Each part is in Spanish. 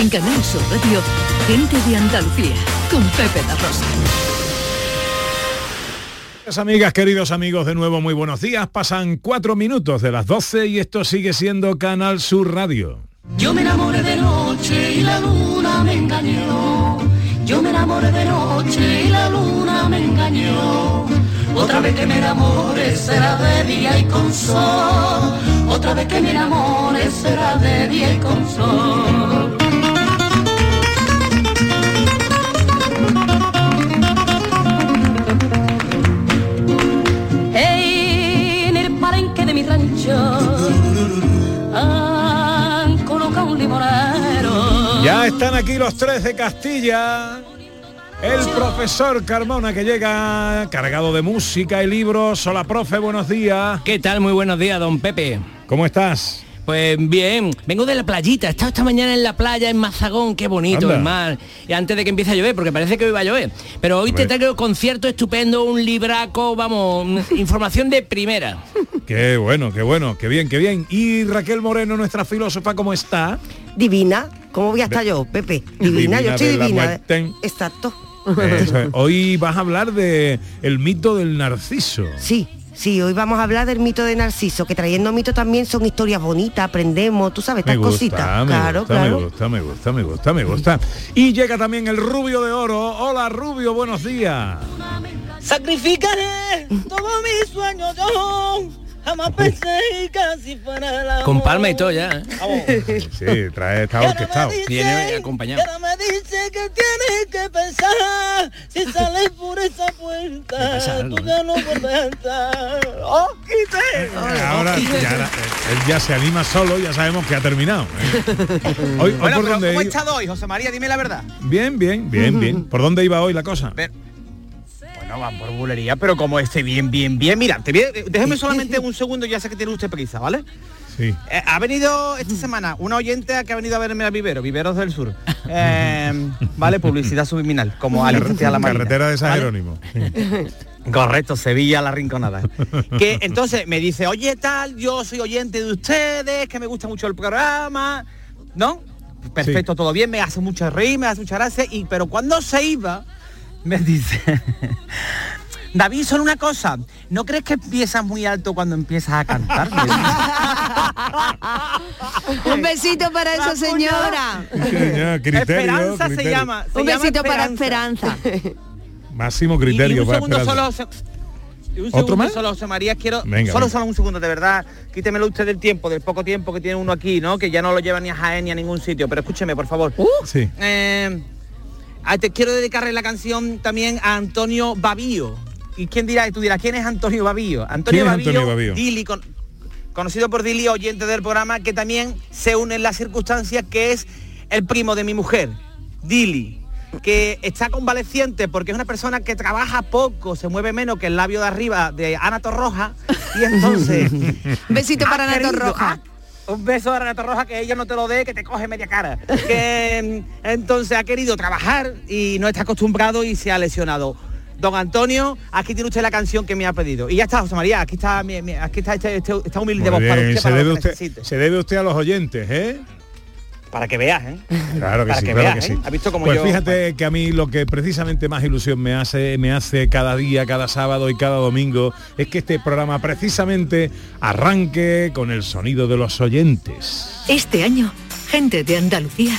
En Canal Sur Radio, Gente de Andalucía, con Pepe La Rosa. Amigas, queridos amigos, de nuevo muy buenos días. Pasan cuatro minutos de las 12 y esto sigue siendo Canal Sur Radio. Yo me enamoré de noche y la luna me engañó. Yo me enamoré de noche y la luna me engañó. Otra vez que me enamore será de día y con sol. Otra vez que me enamore será de día y con sol. Están aquí los tres de Castilla. El profesor Carmona que llega cargado de música y libros. Hola, profe, buenos días. ¿Qué tal? Muy buenos días, don Pepe. ¿Cómo estás? Pues bien, vengo de la playita, he estado esta mañana en la playa en Mazagón, qué bonito Anda. el mar, y antes de que empiece a llover, porque parece que hoy va a llover. Pero hoy te traigo concierto estupendo, un libraco, vamos, información de primera. Qué bueno, qué bueno, qué bien, qué bien. Y Raquel Moreno, nuestra filósofa, ¿cómo está? Divina. ¿Cómo voy a estar yo, Pepe? Divina, Divina yo estoy divina. muerte. Exacto. Eso. Hoy vas a hablar de el mito del narciso. Sí, sí, hoy vamos a hablar del mito de Narciso, que trayendo mito también son historias bonitas, aprendemos, tú sabes, Me estas gusta, cositas. me claro, gusta, claro. me gusta, me gusta, me gusta, me gusta. Y llega también el Rubio de Oro. Hola, Rubio, buenos días. Sacrificaré todos mis sueños yo. Jamás pensé fuera amor. Con palma y todo ya. ¿eh? Vamos. Sí, trae, está orquestado. me dice- Viene acompañado. ahora me dice que tienes que pensar si sales por esa puerta tú ¿eh? ya no puedes entrar ¡Oh, quité! Ahora ya, él ya se anima solo, ya sabemos que ha terminado. ¿eh? Hoy, hoy Bueno, por pero dónde ¿cómo i- está hoy, José María? Dime la verdad. Bien, bien, bien, bien. ¿Por dónde iba hoy la cosa? Ver- Va por bulería, pero como esté bien, bien, bien. Mira, te voy a- déjeme solamente un segundo, ya sé que tiene usted prisa, ¿vale? Sí. Eh, ha venido esta semana una oyente que ha venido a verme a Vivero, Viveros del Sur. Eh, vale, publicidad subliminal, como Alicia la Marina. Carretera de San ¿vale? Jerónimo. Correcto, Sevilla, la Rinconada. Que entonces me dice, oye tal, yo soy oyente de ustedes, que me gusta mucho el programa, ¿no? Perfecto, Sí. todo bien, me hace mucho reír, me hace mucha gracia, y pero cuando se iba, me dice, David, solo una cosa, ¿no crees que empiezas muy alto cuando empiezas a cantar? Un besito para esa señora. Criterio, Esperanza se llama. se Un llama besito para Esperanza. Máximo criterio y un para segundo esperarlo. solo, se- y un ¿Otro segundo más? solo, José María, quiero Venga, solo, venga. solo un segundo, de verdad, quítemelo usted del tiempo, del poco tiempo que tiene uno aquí, ¿no? Que ya no lo lleva ni a Jaén ni a ningún sitio, pero escúcheme, por favor. Sí. Eh, te quiero dedicarle la canción también a Antonio Babío. ¿Y quién dirá? Y tú dirás, ¿quién es Antonio Babío? Antonio, ¿Quién es Babío, Antonio Babío? Dili, con- conocido por Dili, oyente del programa, que también se une en las circunstancias, que es el primo de mi mujer, Dili, que está convaleciente porque es una persona que trabaja poco, se mueve menos que el labio de arriba de Ana Torroja, y entonces... Besito para Ana querido- Torroja. Un beso a Renato Roja que ella no te lo dé, que te coge media cara. Que mm, entonces ha querido trabajar y no está acostumbrado y se ha lesionado. Don Antonio, aquí tiene usted la canción que me ha pedido. Y ya está, José María, aquí está, mi- mi- aquí está este, este- esta humilde Muy voz para usted, se, para debe usted, se debe usted a los oyentes, ¿eh? Para que veas, ¿eh? Claro que Para sí, que claro veas, que ¿eh? sí. ¿Ha visto cómo pues yo- fíjate que a mí lo que precisamente más ilusión me hace, me hace cada día, cada sábado y cada domingo, es que este programa precisamente arranque con el sonido de los oyentes. Este año, Gente de Andalucía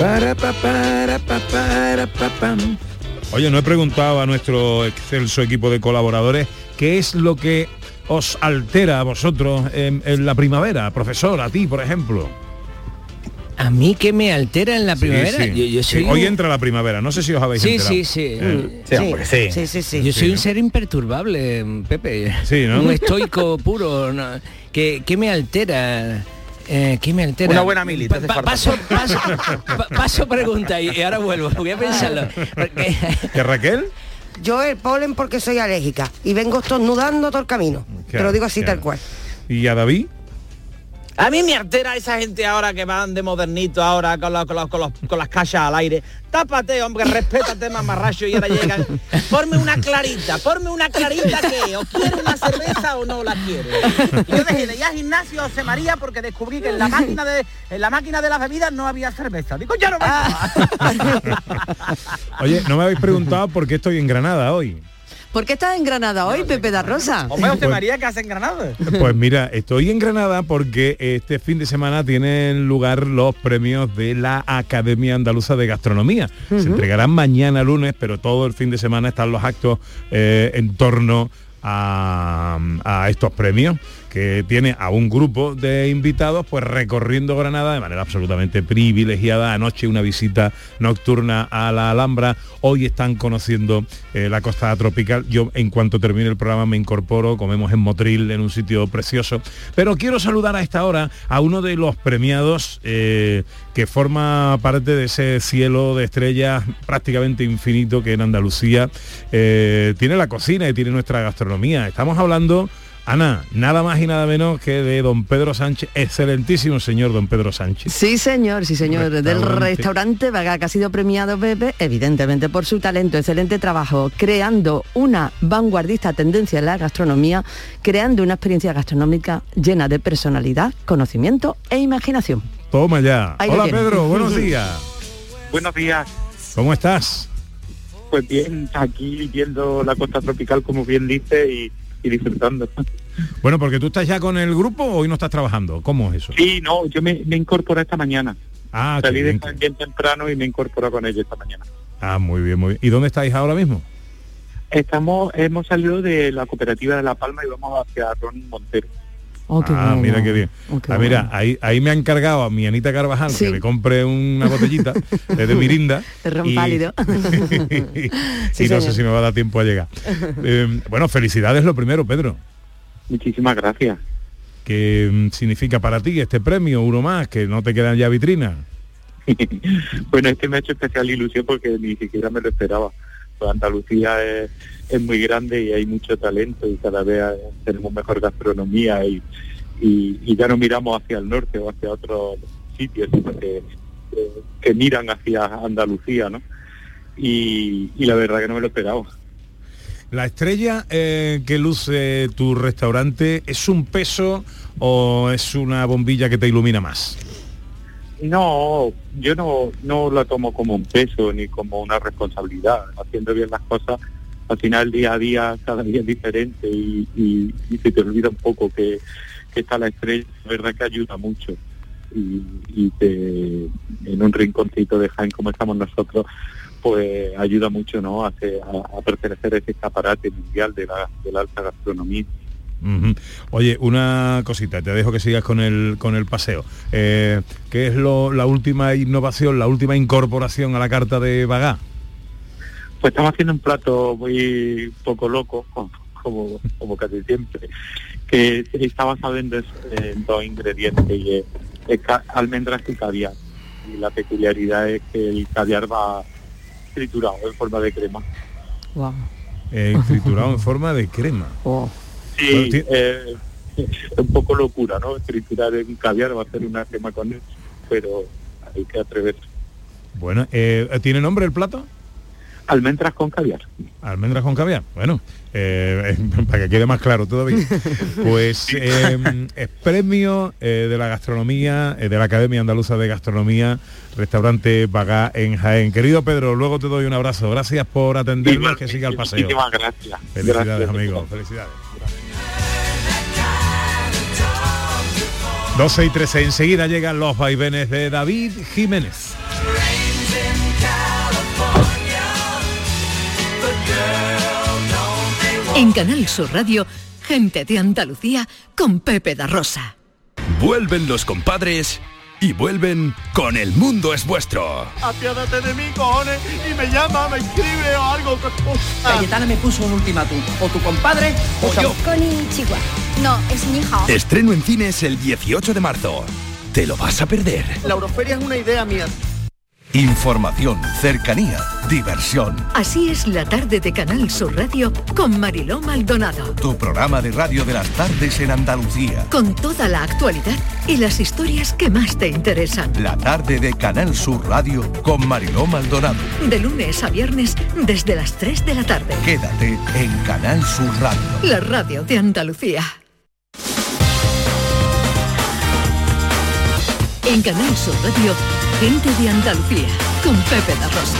Para, pa, para, pa, para, pam. Oye, no he preguntado a nuestro excelso equipo de colaboradores qué es lo que os altera a vosotros en, en la primavera, profesor, a ti, por ejemplo? A mí que me altera en la primavera. sí. Yo, yo soy Hoy un- entra la primavera, no sé si os habéis Sí, enterado. sí, sí. Eh, Sí, hombre, sí. Sí, sí, sí. Yo soy Sí, un ¿no? ser imperturbable, Pepe. Sí, ¿no? Un estoico puro. ¿no? ¿Qué, qué me altera? Eh, ¿Qué me altera? Una buena mili, Pa- falta. paso, paso, pa- paso pregunta y, y ahora vuelvo. Voy a pensarlo. Porque- ¿Que Raquel? Yo el polen porque soy alérgica y vengo estornudando todo el camino. Te lo digo así claro. tal cual. ¿Y a David? A mí me altera esa gente ahora que van de modernito ahora con, los- con, los- con los- con las cachas al aire. Tápate, hombre, respétate, mamarracho, y ahora llegan. Ponme una clarita, ponme una clarita que o quiere una cerveza o no la quiere. Y yo dejé de ir al gimnasio José María porque descubrí que en la máquina de en la máquina de las bebidas no había cerveza. Digo, ya no me Oye, no me habéis preguntado por qué estoy en Granada hoy. ¿Por qué estás en Granada hoy, Pepe da Rosa? Hombre, José Pues- María, que hace en Granada? Pues mira, estoy en Granada porque este fin de semana tienen lugar los premios de la Academia Andaluza de Gastronomía. Se entregarán mañana lunes, pero todo el fin de semana están los actos eh, en torno a, a estos premios que tiene a un grupo de invitados pues recorriendo Granada de manera absolutamente privilegiada. Anoche una visita nocturna a la Alhambra. Hoy están conociendo eh, la costa tropical. Yo en cuanto termine el programa me incorporo, comemos en Motril, en un sitio precioso. Pero quiero saludar a esta hora a uno de los premiados eh, que forma parte de ese cielo de estrellas prácticamente infinito que en Andalucía eh, tiene la cocina y tiene nuestra gastronomía. Estamos hablando Ana, nada más y nada menos que de don Pedro Sánchez, excelentísimo señor don Pedro Sánchez. Sí, señor, sí, señor. Del Restaurante. restaurante Vaga, que ha sido premiado Pepe, evidentemente por su talento, excelente trabajo, creando una vanguardista tendencia en la gastronomía, creando una experiencia gastronómica llena de personalidad, conocimiento e imaginación. Toma ya. Ahí Hola. Pedro, buenos días. Buenos días. ¿Cómo estás? Pues bien, aquí viendo la costa tropical, como bien dice, y, y disfrutando. Bueno, porque tú estás ya con el grupo o hoy no estás trabajando. ¿Cómo es eso? Sí, no, yo me, me incorporé esta mañana. Ah, Salí de bien temprano y me incorporé con ellos esta mañana. Ah, muy bien, muy bien. ¿Y dónde estáis ahora mismo? Estamos, hemos salido de la cooperativa de La Palma y vamos hacia Ron Montero. Oh, qué ah, bueno. mira qué bien. Oh, qué ah, mira, bueno. ahí, ahí me ha encargado a mi Anita Carvajal Sí. que le compre una botellita de Mirinda. De ron y- pálido. y Sí, no sé si me va a dar tiempo a llegar. Eh, bueno, felicidades lo primero, Pedro. Muchísimas gracias. ¿Qué mm, significa para ti este premio, uno más, que no te quedan ya vitrinas? bueno, este me ha hecho especial ilusión porque ni siquiera me lo esperaba. Andalucía es, muy grande y hay mucho talento y cada vez tenemos mejor gastronomía y, ya no miramos hacia el norte o hacia otros sitios, sino que, miran hacia Andalucía, ¿no? Y, y la verdad que no me lo esperaba. La estrella eh, que luce tu restaurante, ¿es un peso o es una bombilla que te ilumina más? No, yo no, no la tomo como un peso ni como una responsabilidad. Haciendo bien las cosas, al final día a día, cada día es diferente y, y- se te olvida un poco que, está la estrella. La verdad que ayuda mucho. Y, y te- en un rinconcito de Jaén como estamos nosotros, pues ayuda mucho ¿no? a, a- a pertenecer a ese escaparate mundial de la alta gastronomía. Oye, una cosita, te dejo que sigas con el con el paseo. Eh, ¿Qué es lo, la última innovación, la última incorporación a la carta de Bagá? Pues estamos haciendo un plato muy poco loco, como, como casi siempre, que está basado en dos, en dos ingredientes, y es, es ca- almendras y caviar. Y la peculiaridad es que el caviar va triturado en forma de crema. Wow. Eh, triturado en forma de crema. Sí, eh, es un poco locura, ¿no? Triturar en caviar va a hacer una crema con él, pero hay que atreverse. Bueno, eh, ¿tiene nombre el plato? Almendras con caviar. Almendras con caviar. Bueno, eh, para que quede más claro todavía. Pues eh, es premio eh, de la gastronomía, de la Academia Andaluza de Gastronomía, restaurante Bagá en Jaén. Querido Pedro, luego te doy un abrazo. Gracias por atendernos, que siga el paseo. Muchísimas gracias. Felicidades, Gracias. amigo. Felicidades. 12 y 13, enseguida llegan los vaivenes de David Jiménez. En Canal Sur Radio, Gente de Andalucía con Pepe da Rosa. Vuelven los compadres y vuelven con El Mundo es Vuestro. Apiádate de mí, cojones, y me llama, me escribe o algo. Cayetana me puso un ultimátum. O tu compadre o yo. Chihuahua. No, es mi hija. Estreno en cines el 18 de marzo. ¿Te lo vas a perder? La Euroferia es una idea mía. Información, cercanía, diversión. Así es la tarde de Canal Sur Radio con Mariló Maldonado. Tu programa de radio de las tardes en Andalucía. Con toda la actualidad y las historias que más te interesan. La tarde de Canal Sur Radio con Mariló Maldonado. De lunes a viernes desde las 3 de la tarde. Quédate en Canal Sur Radio. La radio de Andalucía. En Canal Sur Radio, gente de Andalucía, con Pepe da Rosa.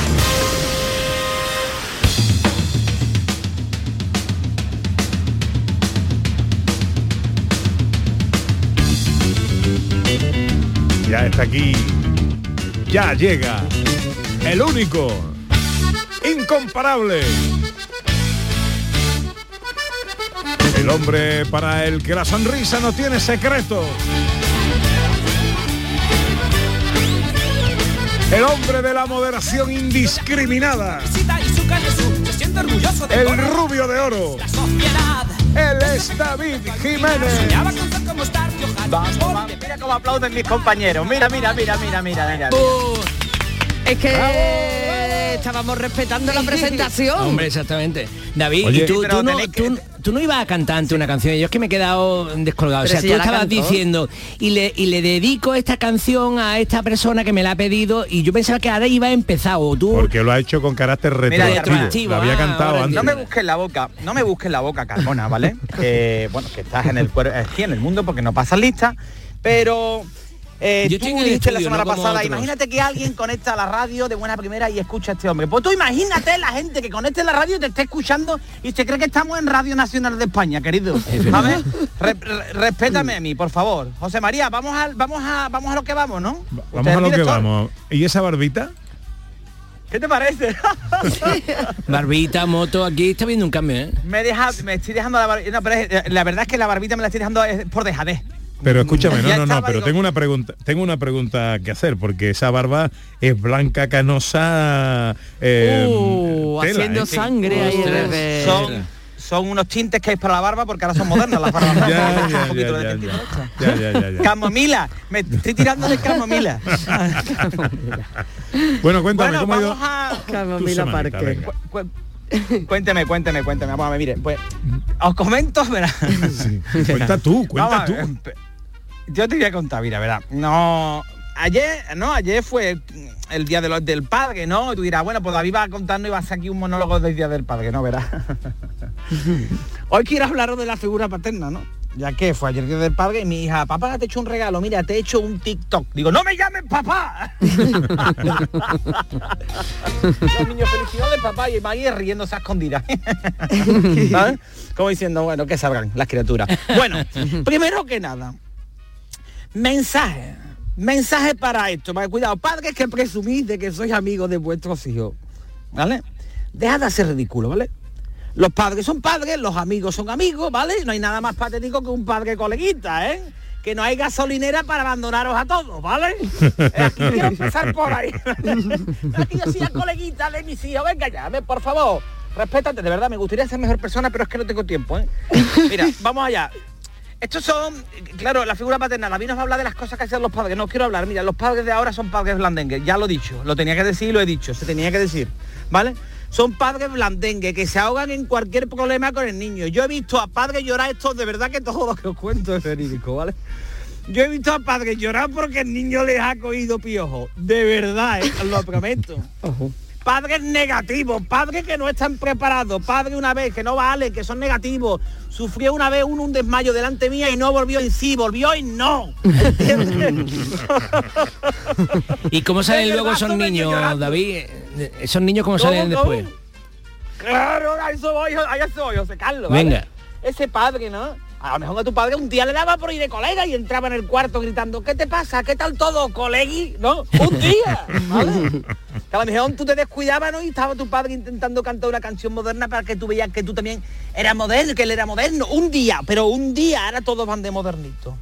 Ya está aquí. Ya llega. El único. Incomparable. El hombre para el que la sonrisa no tiene secreto. El hombre de la moderación indiscriminada. El rubio de oro. Él es David Jiménez. Vamos, vamos, mira cómo aplauden mis compañeros. Mira, mira, mira, mira, mira, mira. Es que estábamos respetando la presentación. Hombre, exactamente. David, Oye, y tú, no, tú- tú no ibas a cantar ante una canción. Yo es que me he quedado descolgado. Pero o sea, si tú estabas cantó. diciendo y le, y le dedico esta canción a esta persona que me la ha pedido y yo pensaba que ahora iba a empezar o tú... Porque lo ha hecho con carácter Mira, retroactivo. Lo había ah, cantado ahora antes. No me busques la boca, no me busques la boca, Carmona, ¿vale? que bueno, que estás en el aquí en el mundo porque no pasas lista, pero eh, Yo tú la semana no pasada, otros. imagínate que alguien conecta a la radio de buena primera y escucha a este hombre. Pues tú imagínate la gente que conecte la radio y te esté escuchando y se cree que estamos en Radio Nacional de España, querido. A ver, re- re- respétame a mí, por favor. José María, vamos a, vamos a, vamos a lo que vamos, ¿no? Vamos a lo que vamos. ¿Y esa barbita? ¿Qué te parece? Barbita, moto, aquí está viendo un cambio, ¿eh? me deja, me estoy dejando la barbita. No, pero es- la verdad es que la barbita me la estoy dejando por dejadez. Pero escúchame, no, no, no, pero tengo una pregunta, tengo una pregunta que hacer, porque esa barba es blanca canosa eh, Uh, tela, haciendo ¿eh? sangre ahí. Son, son unos tintes que hay para la barba porque ahora son modernas las barbas. Ya, Un ya, poquito ya, de ya, ya. Camomila, me estoy tirando de camomila. Bueno, cuéntame, bueno, ¿cómo ha ido vamos a... Camomila? Parque. Cuénteme, cuénteme, cuénteme. Vamos a ver, mire, pues os comento, verá. Sí. Cuenta tú, cuenta Vamos a tú. Yo te voy a contar, mira, verá. No, ayer, no, ayer fue el día de los- del padre, ¿no? Y tú dirás, bueno, pues David va a contarnos y va a hacer aquí un monólogo del día del padre, ¿no? Verás. Hoy quiero hablaros de la figura paterna, ¿no? Ya que fue ayer el día del padre y mi hija, papá, te he hecho un regalo, mira, te he hecho un TikTok. Digo, no me llames papá. Los niños, felicidades papá y Maggie riéndose a escondidas. ¿Sabes? Como diciendo, bueno, que salgan las criaturas. Bueno, primero que nada, mensaje. Mensaje para esto. Cuidado, padres que presumís de que sois amigos de vuestros hijos. ¿Vale? Dejad de hacer ridículo, ¿vale? Los padres son padres, los amigos son amigos, ¿vale? No hay nada más patético que un padre coleguita, ¿eh? Que no hay gasolinera para abandonaros a todos, ¿vale? Aquí quiero empezar por ahí. Aquí yo soy coleguita de mis hijos. Venga ya, por favor. Respétate, de verdad, me gustaría ser mejor persona, pero es que no tengo tiempo, ¿eh? Mira, vamos allá. Estos son, claro, la figura paternal. A mí nos va a hablar de las cosas que hacen los padres. No quiero hablar. Mira, los padres de ahora son padres blandengues. Ya lo he dicho. Lo tenía que decir y lo he dicho. Se tenía que decir. ¿Vale? Son padres blandengues que se ahogan en cualquier problema con el niño. Yo he visto a padres llorar esto, de verdad que todo lo que os cuento es verídico, ¿vale? Yo he visto a padres llorar porque el niño les ha cogido piojo. De verdad, ¿eh? lo prometo. Padres negativos, padres que no están preparados, padres una vez que no vale, que son negativos. Sufrió una vez uno un desmayo delante mía y no volvió en sí, volvió en no. ¿Y cómo salen luego esos niños. David? ¿Esos niños cómo salen ¿Cómo, después? Claro, a eso voy, a eso voy, José Carlos. Venga. Ese padre, ¿no? A lo mejor a tu padre un día le daba por ir de colega y entraba en el cuarto gritando, ¿qué te pasa? ¿Qué tal todo, colegui? ¿No? Un día, ¿vale? A lo mejor tú te descuidabas, ¿no? Y estaba tu padre intentando cantar una canción moderna para que tú veías que tú también eras moderno, que él era moderno. Un día, pero un día, ahora todos van de modernito.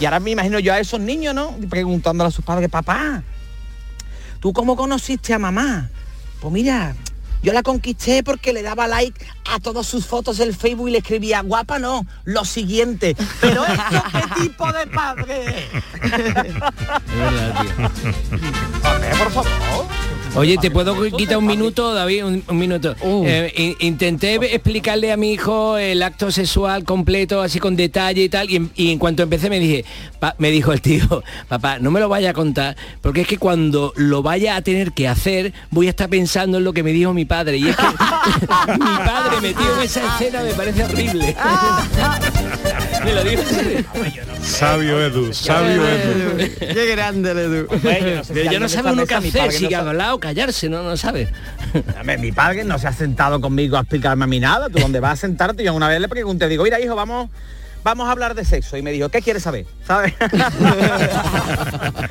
Y ahora me imagino yo a esos niños, ¿no? Preguntándole a sus padres, papá, ¿tú cómo conociste a mamá? Pues mira, yo la conquisté porque le daba like a todas sus fotos del Facebook y le escribía, guapa no, lo siguiente. Pero esto, ¿qué tipo de padre? Hombre, por favor. Oye, ¿te puedo quitar un minuto, David? Un, un minuto. Eh, in- intenté explicarle a mi hijo el acto sexual completo, así con detalle y tal, y en, y en cuanto empecé me dije, pa- me dijo el tío, papá, no me lo vaya a contar, porque es que cuando lo vaya a tener que hacer, voy a estar pensando en lo que me dijo mi padre. Y es que mi padre metido en esa escena me parece horrible. me lo dijo. Sabio Edu, sabio Edu. Qué grande el Edu. Ya no sabe uno qué hacer, si hablar o callarse, no, no sabe. Hombre, mi padre no se ha sentado conmigo a explicarme a mí nada. Tú dónde vas a sentarte, yo una vez le pregunté, digo, mira hijo, vamos, vamos a hablar de sexo. Y me dijo, ¿qué quieres saber? ¿Sabes?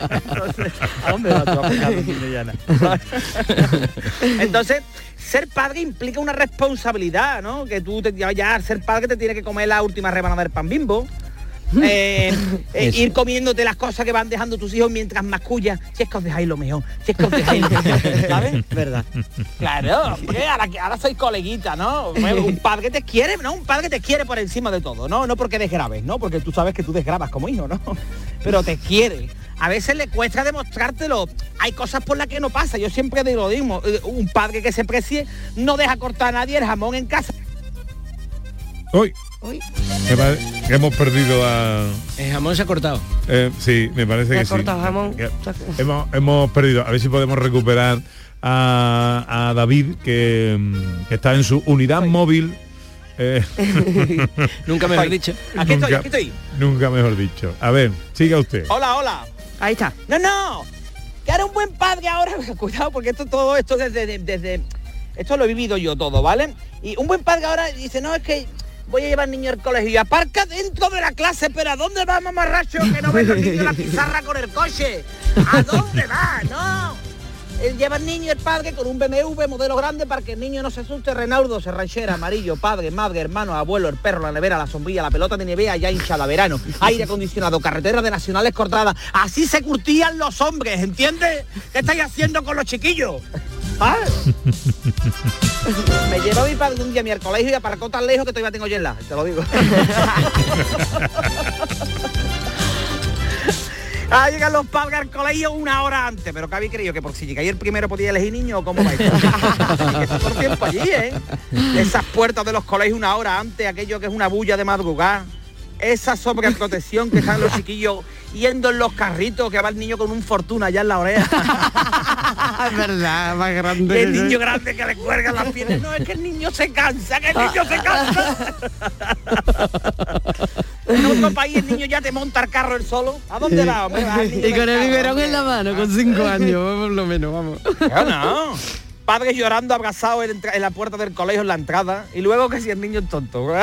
Entonces, ¿a dónde tu? Entonces, ser padre implica una responsabilidad, ¿no? Que tú te, ya, ya ser padre te tiene que comer la última rebanada del pan bimbo. Eh, eh, ir comiéndote las cosas que van dejando tus hijos mientras mascullas. Si es que os dejáis lo mejor, si es que os dejáis lo mejor, ¿sabes? Verdad. Claro, hombre, ahora, que- ahora soy coleguita, ¿no? Un padre te quiere, ¿no? Un padre te quiere por encima de todo, ¿no? No porque desgrabes, ¿no? Porque tú sabes que tú desgrabas como hijo, ¿no? Pero te quiere. A veces le cuesta demostrártelo. Hay cosas por las que no pasa. Yo siempre digo lo mismo. eh, Un padre que se precie no deja cortar a nadie el jamón en casa. Hoy. Que hemos perdido a... El jamón se ha cortado. Eh, sí, me parece Se que ha sí. cortado jamón. Hemos, hemos perdido. A ver si podemos recuperar a, a David, que, mm, que está en su unidad móvil. eh, Nunca mejor dicho. Aquí estoy, Nunca- aquí estoy. Nunca mejor dicho. A ver, siga usted. Hola, hola. Ahí está. No, no. Que era un buen padre ahora. Cuidado, porque esto todo esto desde, desde esto lo he vivido yo todo, ¿vale? Y un buen padre ahora dice, no, es que voy a llevar al niño al colegio y aparca dentro de la clase, pero ¿a dónde va mamarracho? Que no venga el niño la pizarra con el coche. ¿A dónde va? No. Él lleva al niño el padre con un BMW modelo grande para que el niño no se asuste. Renaudo, serranchera, amarillo, padre, madre, hermano, abuelo, el perro, la nevera, la sombrilla, la pelota de nieve ya hinchada, verano, aire acondicionado, carreteras de nacionales cortadas. Así se curtían los hombres, ¿entiendes? ¿Qué estáis haciendo con los chiquillos? ¿Ah? Me lleva mi padre un día a mi al colegio y aparcó tan lejos que todavía tengo jet lag, te lo digo. Ah, llegan los padres al colegio una hora antes, pero que habéis creído que por si llegáis el primero podía elegir niño o cómo vais. el tiempo allí, ¿eh? Esas puertas de los colegios una hora antes, aquello que es una bulla de madrugada. Esa sobreprotección que están los chiquillos yendo en los carritos, que va el niño con un fortuna allá en la oreja. es verdad, más grande. Y el niño grande que le cuelgan las piernas. No, es que el niño se cansa, que el niño se cansa. en otro país el niño ya te monta el carro el solo. ¿A dónde va, hombre? Va Y con el biberón en la mano, con cinco años, por lo menos, vamos. Yo no. Padres llorando abrazados en, en la puerta del colegio en la entrada y luego que si el niño es tonto.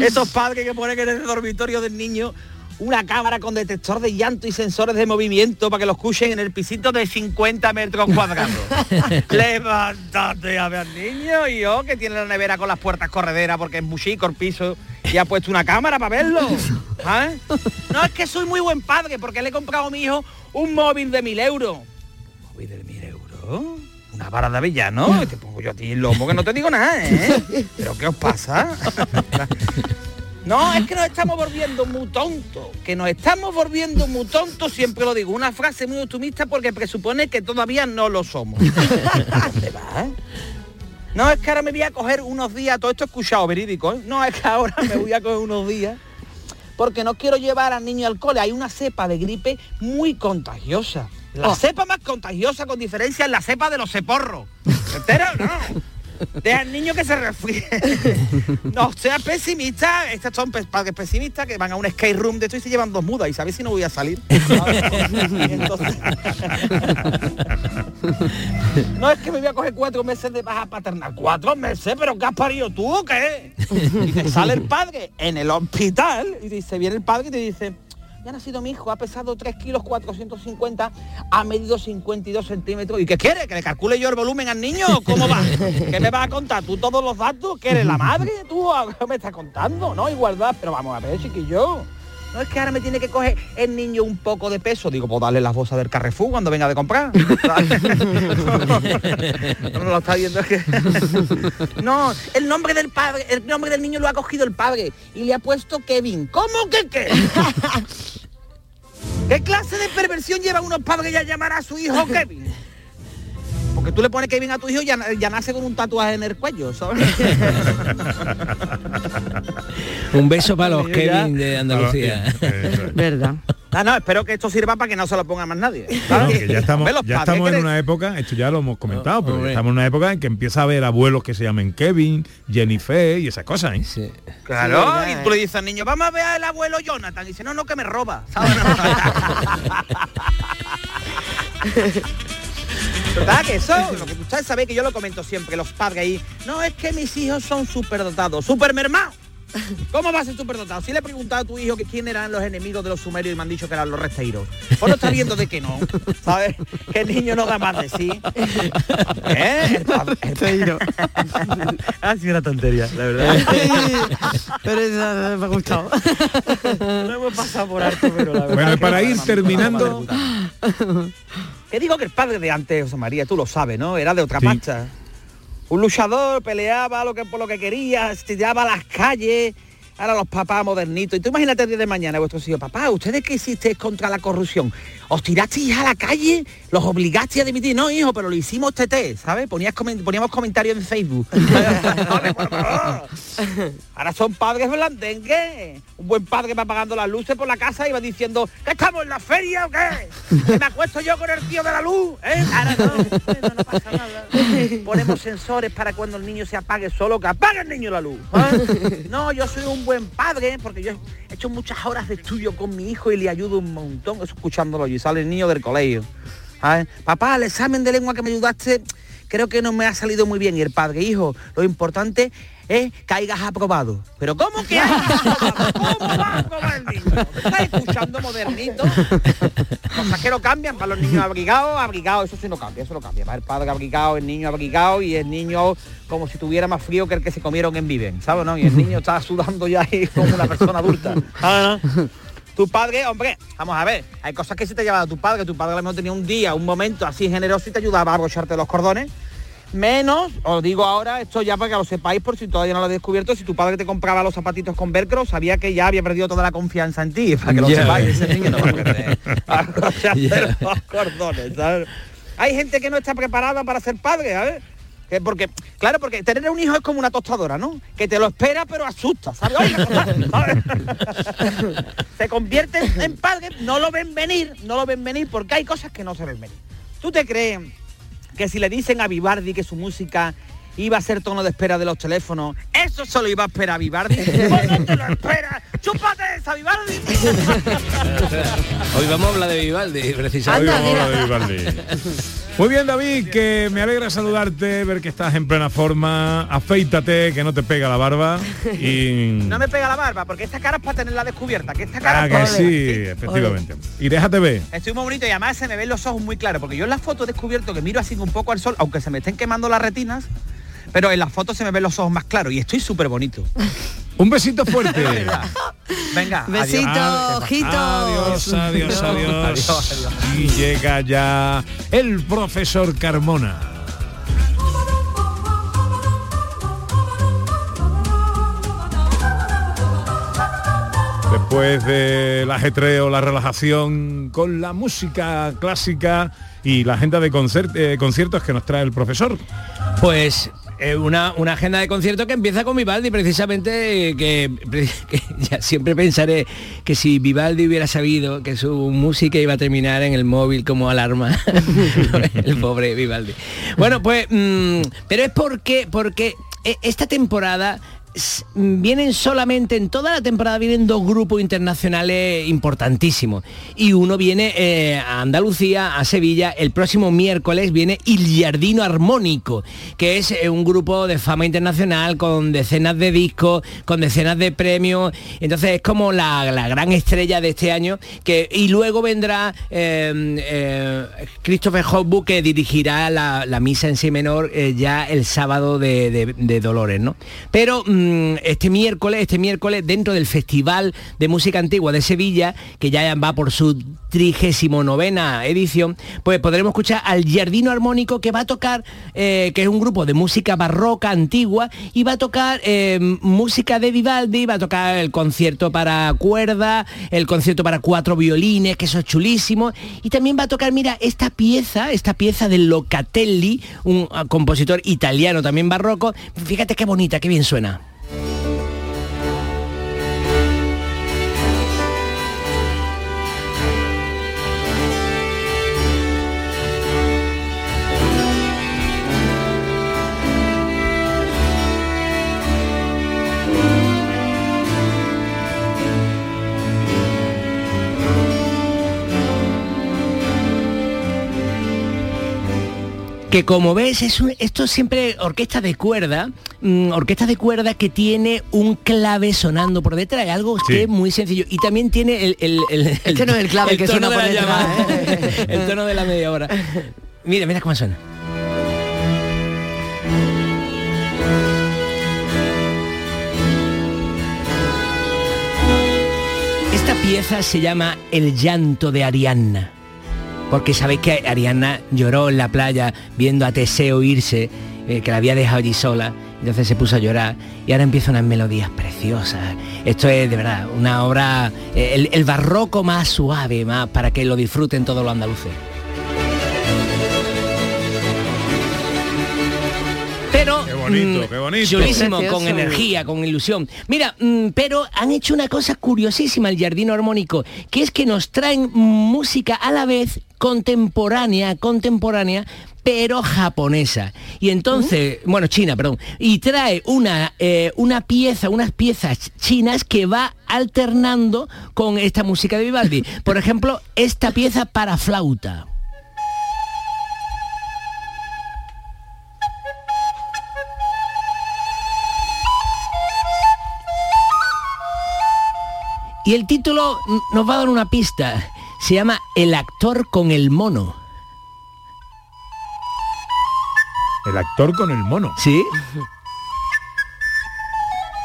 Esos padres que ponen en el dormitorio del niño una cámara con detector de llanto y sensores de movimiento para que lo escuchen en el pisito de 50 metros cuadrados. Levántate a ver niño y yo que tiene la nevera con las puertas correderas porque es muy chico el piso y ha puesto una cámara para verlo. ¿Ah? No, es que soy muy buen padre porque le he comprado a mi hijo un móvil de mil euros. ¿Móvil de mil euros? Una vara de avellano, te pongo yo a ti el lomo que no te digo nada, ¿eh? ¿Pero qué os pasa? No, es que nos estamos volviendo muy tontos. Que nos estamos volviendo muy tontos, siempre lo digo. Una frase muy optimista porque presupone que todavía no lo somos. ¿Dónde vas? No, es que ahora me voy a coger unos días, todo esto escuchado, verídico, ¿eh? No, es que ahora me voy a coger unos días porque no quiero llevar al niño al cole. Hay una cepa de gripe muy contagiosa. La cepa más contagiosa con diferencia es la cepa de los ceporros. ¿Te enteras? No. Deja al niño que se resfríe. no seas pesimista. Estos son padres pesimistas que van a un skate room de esto y se llevan dos mudas y sabes si no voy a salir. no es que me voy a coger cuatro meses de baja paternal. ¿Cuatro meses? ¿Pero qué has parido tú o qué? Y te sale el padre en el hospital y dice, viene el padre y te dice, ya ha nacido mi hijo, ha pesado 3 kilos 450, ha medido 52 centímetros. ¿Y qué quiere? ¿Que le calcule yo el volumen al niño? ¿Cómo va? ¿Qué me vas a contar? ¿Tú todos los datos? ¿Que eres la madre? ¿Tú me estás contando? ¿No? Igualdad, pero vamos a ver, chiquillo. No es que ahora me tiene que coger el niño un poco de peso. Digo, pues darle las bolsas del Carrefour cuando venga de comprar. no lo está viendo es que. no, el nombre del padre, el nombre del niño lo ha cogido el padre y le ha puesto Kevin. ¿Cómo que qué? ¿Qué clase de perversión lleva unos padres ya llamar a su hijo Kevin? Porque tú le pones Kevin a tu hijo y ya, ya nace con un tatuaje en el cuello, ¿sabes? Un beso para los Kevin de Andalucía. Verdad. Ah, no, espero que esto sirva para que no se lo ponga más nadie. Claro, que ya estamos, Hombre, los ya padres estamos en que- una época, esto ya lo hemos comentado, pero ya estamos en una época en que empieza a haber abuelos que se llamen Kevin, Jennifer y esas cosas, ¿eh? Claro, Sí, verdad, y tú le dices al niño, vamos a ver al abuelo Jonathan. Y dice, no, no, que me roba. ¿sabes? ¿Verdad que eso? Lo que ustedes saben que yo lo comento siempre, los padres ahí. No, es que mis hijos son superdotados. ¡Supermermados! ¿Cómo va a ser superdotado? Si le he preguntado a tu hijo que quién eran los enemigos de los sumerios y me han dicho que eran los resteiros. Vos no estás viendo de que no, ¿sabes? Que el niño no da más de sí. ¿Eh? Ha sido una tontería, la verdad. Pero me ha gustado. No hemos pasado por alto, pero la verdad Bueno, para ir terminando, Que digo que el padre de antes, José María, tú lo sabes, ¿no? Era de otra pacha. Un luchador, peleaba lo que, por lo que quería, se tiraba a las calles, ahora los papás modernitos. Y tú imagínate el día de mañana vuestros hijos, papá, ¿ustedes qué hicisteis contra la corrupción? ¿Os tirasteis a la calle? ¿Los obligasteis a dimitir? No, hijo, pero lo hicimos TT, ¿sabes? Ponías comen- poníamos comentarios en Facebook. Ahora son padres blandengues. Un buen padre va pagando las luces por la casa y va diciendo, ¿que estamos en la feria o qué? ¿Que me acuesto yo con el tío de la luz? ¿Eh? Ahora no, no pasa nada. Ponemos sensores para cuando el niño se apague solo, que apague el niño la luz. ¿eh? No, yo soy un buen padre porque yo he hecho muchas horas de estudio con mi hijo y le ayudo un montón escuchándolo y sale el niño del colegio. Papá, el examen de lengua que me ayudaste creo que no me ha salido muy bien. Y el padre, hijo, lo importante es que hayas aprobado. Pero ¿cómo que? ¿Cómo va a el niño? ¿Estás escuchando modernito? Cosas que no cambian para los niños abrigados, abrigados, eso sí no cambia, eso no cambia. Para el padre abrigado, el niño abrigado y el niño como si tuviera más frío que el que se comieron en Viven, ¿sabes? No? Y el niño está sudando ya ahí como una persona adulta. Tu padre, hombre, vamos a ver, hay cosas que sí te llevaba tu padre, tu padre a lo mejor tenía un día, un momento así generoso y te ayudaba a abrocharte los cordones. Menos, os digo ahora, esto ya para que lo sepáis por si todavía no lo he descubierto, si tu padre te compraba los zapatitos con velcro, sabía que ya había perdido toda la confianza en ti, para que lo sepáis, ese niño no va a abrocharte Ya. los cordones, ¿sabes? Hay gente que no está preparada para ser padre, ¿sabes? Que porque, claro, porque tener un hijo es como una tostadora, ¿no? Que te lo espera pero asusta, ¿sabes? Se convierten en padres, no lo ven venir, no lo ven venir porque hay cosas que no se ven venir. ¿Tú te crees que si le dicen a Vivaldi que su música iba a ser tono de espera de los teléfonos, eso solo iba a esperar a Vivaldi? ¿Vos no te lo esperas? ¡Chúpate esa, Vivaldi! Hoy vamos a hablar de Vivaldi, precisamente. Hoy vamos a hablar de Vivaldi. Muy bien, David, que me alegra saludarte, ver que estás en plena forma. Afeítate, que no te pega la barba. Y... No me pega la barba, porque esta cara es para tenerla descubierta, que esta cara Ah, es que para- sí, efectivamente. Y déjate ver. Estoy muy bonito y además se me ven los ojos muy claros, porque yo en las fotos he descubierto que miro así un poco al sol, aunque se me estén quemando las retinas, pero en las fotos se me ven los ojos más claros y estoy súper bonito. Un besito fuerte. Venga, Besito, adiós. ojito. Adiós, adiós, adiós. Adiós, adiós. Y llega ya el profesor Carmona. Después del ajetreo, la relajación con la música clásica y la agenda de eh, conciertos que nos trae el profesor. Pues eh, una, una agenda de concierto que empieza con Vivaldi, precisamente, eh, que, pre- que ya siempre pensaré que si Vivaldi hubiera sabido que su música iba a terminar en el móvil como alarma, el pobre Vivaldi. Bueno, pues, mm, pero es porque, porque eh, esta temporada vienen solamente en toda la temporada vienen dos grupos internacionales importantísimos y uno viene eh, a Andalucía a Sevilla el próximo miércoles viene Il Giardino Armónico que es eh, un grupo de fama internacional con decenas de discos con decenas de premios entonces es como la, la gran estrella de este año que y luego vendrá eh, eh, Christopher Hobbu que dirigirá la, la misa en sí menor ya el sábado de, de- de Dolores ¿no? pero mm, este miércoles este miércoles dentro del Festival de Música Antigua de Sevilla que ya va por su trigésimo novena edición pues podremos escuchar al Giardino Armónico que va a tocar eh, que es un grupo de música barroca antigua y va a tocar eh, música de Vivaldi va a tocar el concierto para cuerda el concierto para cuatro violines que eso es chulísimo y también va a tocar mira esta pieza esta pieza de Locatelli un ah, compositor italiano también barroco. Fíjate qué bonita qué bien suena que como ves es un- esto siempre orquesta de cuerda mm, orquesta de cuerda que tiene un clave sonando por detrás algo que es muy sencillo. Y también tiene el, el, el- Este no es el clave que suena por detrás, ¿eh? llamada, el tono de la media hora. Mira mira cómo suena. Esta pieza se llama El llanto de Arianna. Porque sabéis que Arianna lloró en la playa viendo a Teseo irse, eh, que la había dejado allí sola. Entonces se puso a llorar y ahora empiezan unas melodías preciosas. Esto es de verdad una obra, eh, el, el barroco más suave, más para que lo disfruten todos los andaluces. Pero Qué bonito, mm, qué bonito. chulísimo, con energía, con ilusión. Mira, mm, pero han hecho una cosa curiosísima el Jardino Armónico, que es que nos traen música a la vez contemporánea, contemporánea, pero japonesa. Y entonces, bueno, china, perdón. Y trae una, eh, una pieza, unas piezas chinas que va alternando con esta música de Vivaldi. Por ejemplo, esta pieza para flauta. Y el título mm, nos va a dar una pista. Se llama El actor con el mono. El actor con el mono. ¿Sí?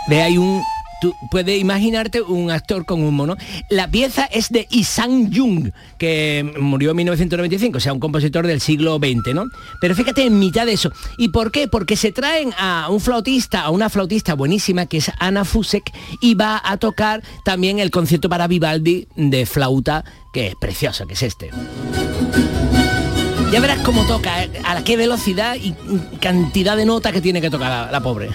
Ve, hay un... Tú puedes imaginarte un actor con un mono. La pieza es de Isang Jung, que murió en 1995, o sea, un compositor del siglo XX, ¿no? Pero fíjate en mitad de eso. ¿Y por qué? Porque se traen a un flautista, a una flautista buenísima, que es Ana Fusek, y va a tocar también el concierto para Vivaldi de flauta, que es precioso, que es este. Ya verás cómo toca, ¿eh? a qué velocidad y cantidad de nota que tiene que tocar la pobre.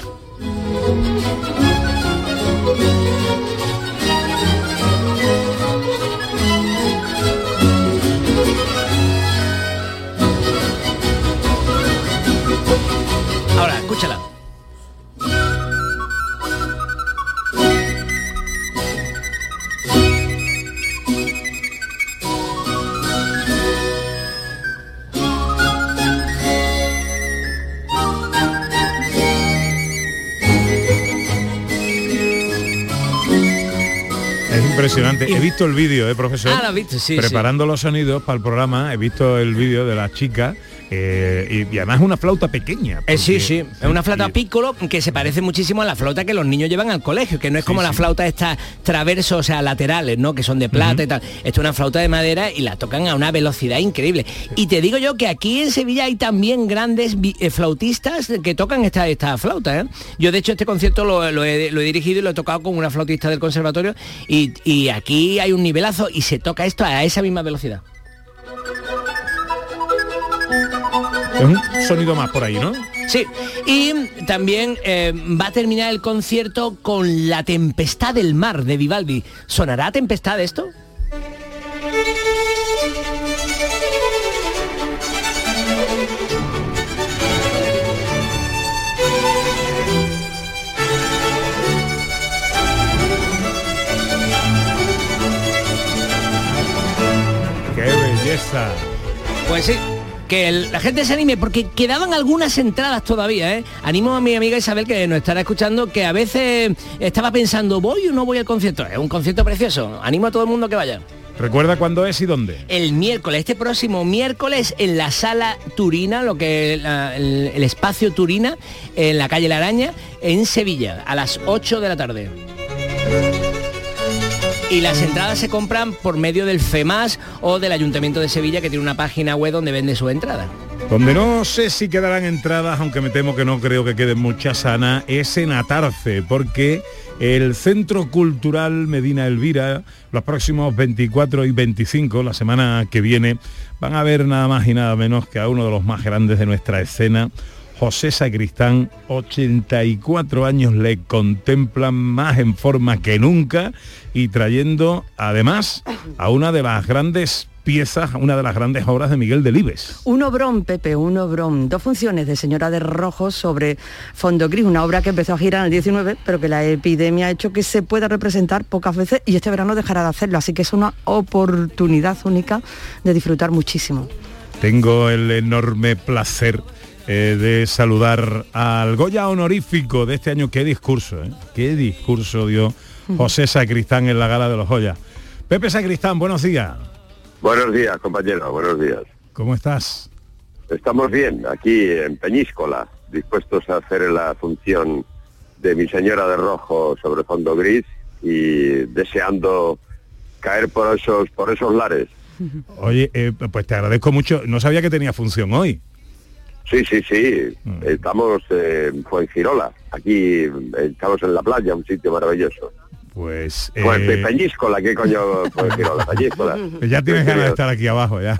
He visto el vídeo, ¿eh, profesor? Ah, lo has visto, sí, Preparando los sonidos para el programa, he visto el vídeo de la chica eh, y, y además es una flauta pequeña. Eh, sí, porque- sí, es una flauta piccolo que se parece muchísimo a la flauta que los niños llevan al colegio, que no es como la flauta estas traversos, o sea, laterales, ¿no? Que son de plata y tal. Esto es una flauta de madera y la tocan a una velocidad increíble. Y te digo yo que aquí en Sevilla hay también grandes eh, flautistas que tocan esta, esta flauta, ¿eh? Yo de hecho este concierto lo, lo he, lo he dirigido y lo he tocado con una flautista del conservatorio y, y aquí hay un nivelazo y se toca esto a esa misma velocidad. Es un sonido más por ahí, ¿no? Sí, y también eh, va a terminar el concierto con La Tempestad del Mar de Vivaldi. ¿Sonará Tempestad esto? ¡Qué belleza! Pues sí. Que el- la gente se anime porque quedaban algunas entradas todavía, ¿eh? Animo a mi amiga Isabel que nos estará escuchando que a veces estaba pensando, ¿voy o no voy al concierto? Es un concierto precioso. Animo a todo el mundo que vaya. ¿Recuerda cuándo es y dónde? El miércoles, este próximo miércoles en la sala Turina, lo que la- el, el espacio Turina, en la calle La Araña, en Sevilla, a las 8 de la tarde. Y las entradas se compran por medio del FEMAS o del Ayuntamiento de Sevilla, que tiene una página web donde vende su entrada. Donde no sé si quedarán entradas, aunque me temo que no creo que queden muchas sana, es en Atarce, porque el Centro Cultural Medina Elvira, los próximos 24 y 25, la semana que viene, van a ver nada más y nada menos que a uno de los más grandes de nuestra escena, José Sacristán, 84 años le contemplan más en forma que nunca y trayendo además a una de las grandes piezas, una de las grandes obras de Miguel Delibes. Un obrón, Pepe, un obrón. Dos funciones de Señora de Rojo sobre fondo gris, una obra que empezó a girar en el 19, pero que la epidemia ha hecho que se pueda representar pocas veces y este verano dejará de hacerlo. Así que es una oportunidad única de disfrutar muchísimo. Tengo el enorme placer eh, de saludar al Goya honorífico de este año. Qué discurso, ¿eh? Qué discurso dio José Sacristán en la gala de los Goya. Pepe Sacristán, buenos días. Buenos días, compañero, buenos días. ¿Cómo estás? Estamos bien, aquí en Peñíscola, dispuestos a hacer la función de mi señora de rojo sobre fondo gris y deseando caer por esos, por esos lares. Oye, eh, pues te agradezco mucho. No sabía que tenía función hoy. Sí, sí, sí, estamos eh, en Fuengirola, aquí eh, estamos en la playa, un sitio maravilloso. Pues... Pues eh, Peñíscola, ¿qué coño Fuengirola? Peñíscola. ya tienes ganas de estar aquí abajo ya.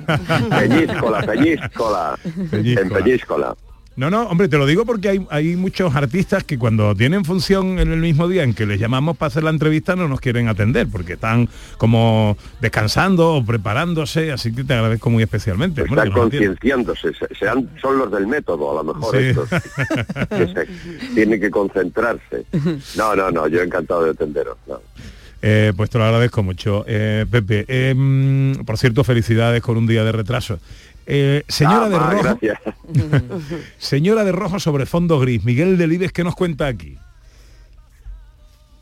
Peñíscola, Peñíscola, en Peñíscola. No, no, hombre, te lo digo porque hay, hay muchos artistas que cuando tienen función en el mismo día en que les llamamos para hacer la entrevista no nos quieren atender porque están como descansando o preparándose, así que te agradezco muy especialmente. Están atiendas. concienciándose, sean, son los del método, a lo mejor Sí. estos, que se- tienen que concentrarse. No, no, no, yo encantado de atenderos. no. Eh, pues te lo agradezco mucho, eh, Pepe. Eh, mm, por cierto, felicidades con un día de retraso. Eh, señora Ah, de rojo, señora de rojo sobre fondo gris. Miguel Delibes, ¿qué nos cuenta aquí?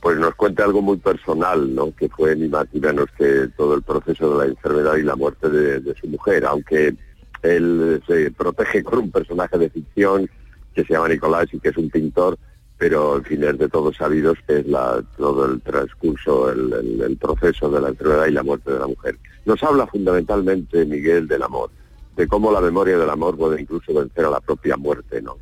Pues nos cuenta algo muy personal, ¿no? Que fue ni más ni menos que todo el proceso de la enfermedad y la muerte de, de su mujer, aunque él se protege con un personaje de ficción que se llama Nicolás y que es un pintor, pero en fin es de todos sabidos que es la, todo el transcurso, el, el- el proceso de la enfermedad y la muerte de la mujer. Nos habla fundamentalmente Miguel del amor, de cómo la memoria del amor puede incluso vencer a la propia muerte, ¿no?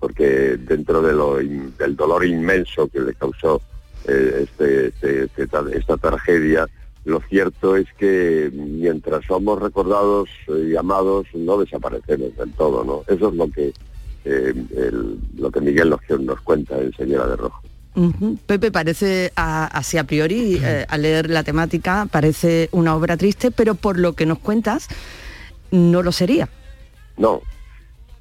Porque dentro de lo in- del dolor inmenso que le causó eh, este, este- este esta tragedia, lo cierto es que mientras somos recordados y amados, no desaparecemos del todo, ¿no? Eso es lo que eh, el- lo que Miguel nos, nos cuenta en Señora de Rojo. Pepe, parece a- así a priori, eh, al leer la temática, parece una obra triste, pero por lo que nos cuentas, no lo sería. No,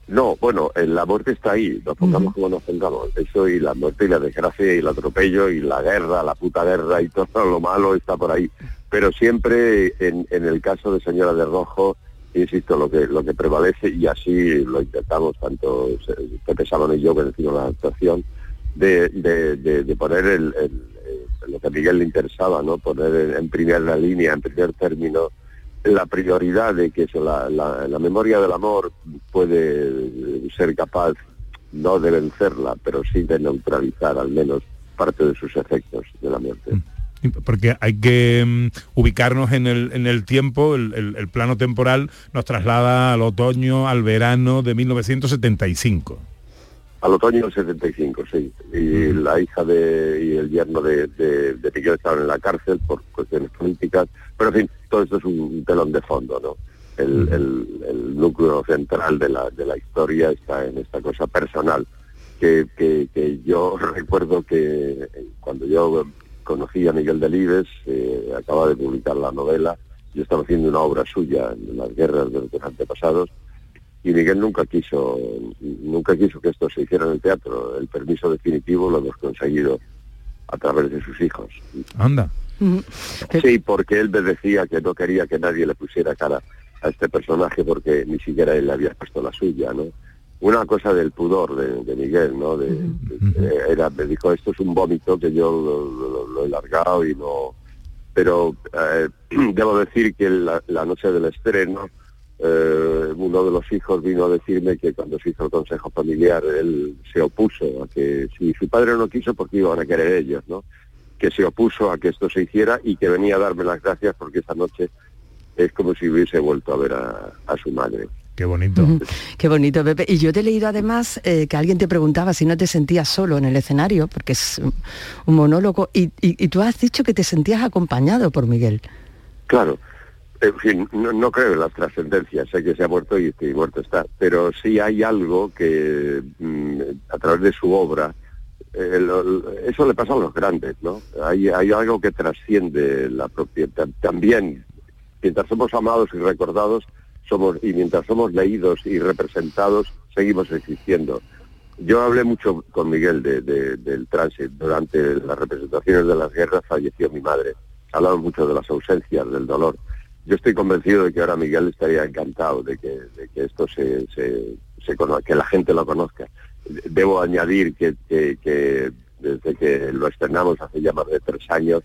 no, bueno, eh, la muerte está ahí, nos pongamos como nos pongamos. Eso y la muerte y la desgracia y el atropello y la guerra, la puta guerra y todo lo malo está por ahí. Pero siempre en, en el caso de Señora de Rojo, insisto, lo que lo que prevalece y así lo intentamos tanto se- Pepe Salón y yo que decimos la actuación, de, de- de- de poner el, el- eh, lo que a Miguel le interesaba, ¿no? Poner en, en primera línea, en primer término, la prioridad de que eso, la, la- la memoria del amor puede ser capaz, no de vencerla, pero sí de neutralizar al menos parte de sus efectos de la muerte. Porque hay que mm, ubicarnos en el, en el tiempo, el, el- el plano temporal nos traslada al otoño, al verano de 1975. Al otoño del 75, sí. Y la hija de, y el yerno de, de, de Miguel estaban en la cárcel por cuestiones políticas. Pero en fin, todo esto es un telón de fondo, ¿no? El, el- el núcleo central de la, de la historia está en esta cosa personal, que, que- que yo recuerdo que eh, cuando yo conocí a Miguel Delibes, eh, acaba de publicar la novela, yo estaba haciendo una obra suya en las guerras de los antepasados, y Miguel nunca quiso, nunca quiso que esto se hiciera en el teatro. El permiso definitivo lo hemos conseguido a través de sus hijos. Anda. Sí, porque él me decía que no quería que nadie le pusiera cara a este personaje porque ni siquiera él le había puesto la suya, ¿no? Una cosa del pudor de, de Miguel, ¿no? De, de- era, me dijo, esto es un vómito que yo lo, lo- lo he largado y no... Pero eh, debo decir que la, la noche del estreno, eh, uno de los hijos vino a decirme que cuando se hizo el consejo familiar, él se opuso a que si su padre no quiso, porque iban a querer ellos, ¿no? Que se opuso a que esto se hiciera y que venía a darme las gracias porque esta noche es como si hubiese vuelto a ver a, a su madre. Qué bonito. Qué bonito, Pepe. Y yo te he leído además eh, que alguien te preguntaba si no te sentías solo en el escenario, porque es un- un monólogo, y, y- y tú has dicho que te sentías acompañado por Miguel. Claro, en fin, no, no creo en las trascendencias, sé que se ha muerto y, y muerto está, pero sí hay algo que mm, a través de su obra, eh, eso le pasa a los grandes, ¿no? Hay, hay algo que trasciende la propiedad. También, mientras somos amados y recordados, somos y mientras somos leídos y representados, seguimos existiendo. Yo hablé mucho con Miguel de- de- del tránsito. Durante las representaciones de las guerras falleció mi madre. Hablamos mucho de las ausencias, del dolor. Yo estoy convencido de que ahora Miguel estaría encantado de que, esto se, se, se cono- que la gente lo conozca. Debo añadir que, desde que lo estrenamos hace ya más de tres años,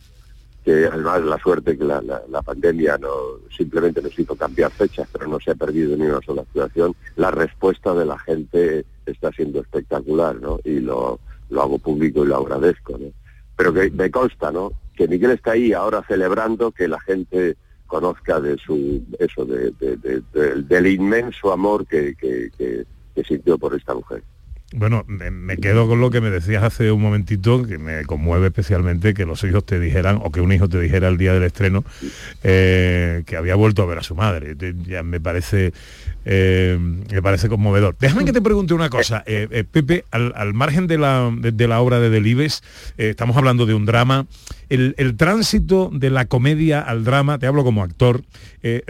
que además la suerte que la, pandemia no simplemente nos hizo cambiar fechas, pero no se ha perdido ni una sola actuación, la respuesta de la gente está siendo espectacular, ¿no? Y lo, lo hago público y lo agradezco, ¿no? Pero que me consta, ¿no? Que Miguel está ahí ahora celebrando que la gente conozca de su eso de, de- de- de- del inmenso amor que sintió por esta mujer. Bueno, me, quedo con lo que me decías hace un momentito, que me conmueve especialmente que los hijos te dijeran, o que un hijo te dijera el día del estreno, eh, que había vuelto a ver a su madre. Ya me parece, eh, me parece conmovedor. Déjame que te pregunte una cosa, eh, Pepe, al, al margen de la, de, la obra de Delibes, estamos hablando de un drama, el, el tránsito de la comedia al drama, te hablo como actor,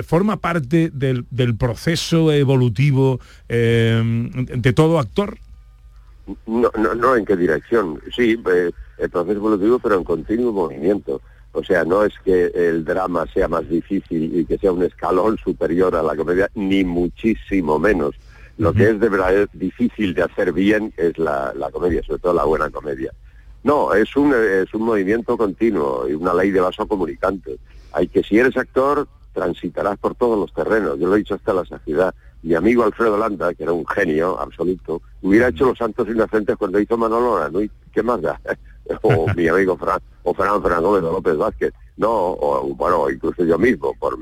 forma parte del, del proceso evolutivo de todo actor. No, no, no en qué dirección. Sí, eh, el proceso evolutivo, pero en continuo movimiento. O sea, no es que el drama sea más difícil y que sea un escalón superior a la comedia, ni muchísimo menos. Lo que es de verdad difícil de hacer bien es la, la comedia, sobre todo la buena comedia. No, es un, es un movimiento continuo y una ley de vaso comunicante. Hay que, si eres actor, transitarás por todos los terrenos. Yo lo he dicho hasta la saciedad. Mi amigo Alfredo Landa, que era un genio absoluto, hubiera hecho Los Santos Inocentes cuando hizo Manolo Aranoy. ¿Qué más da? o mi amigo Fran, o Fran Fran Gómez o López Vázquez. No, o bueno, incluso yo mismo, por,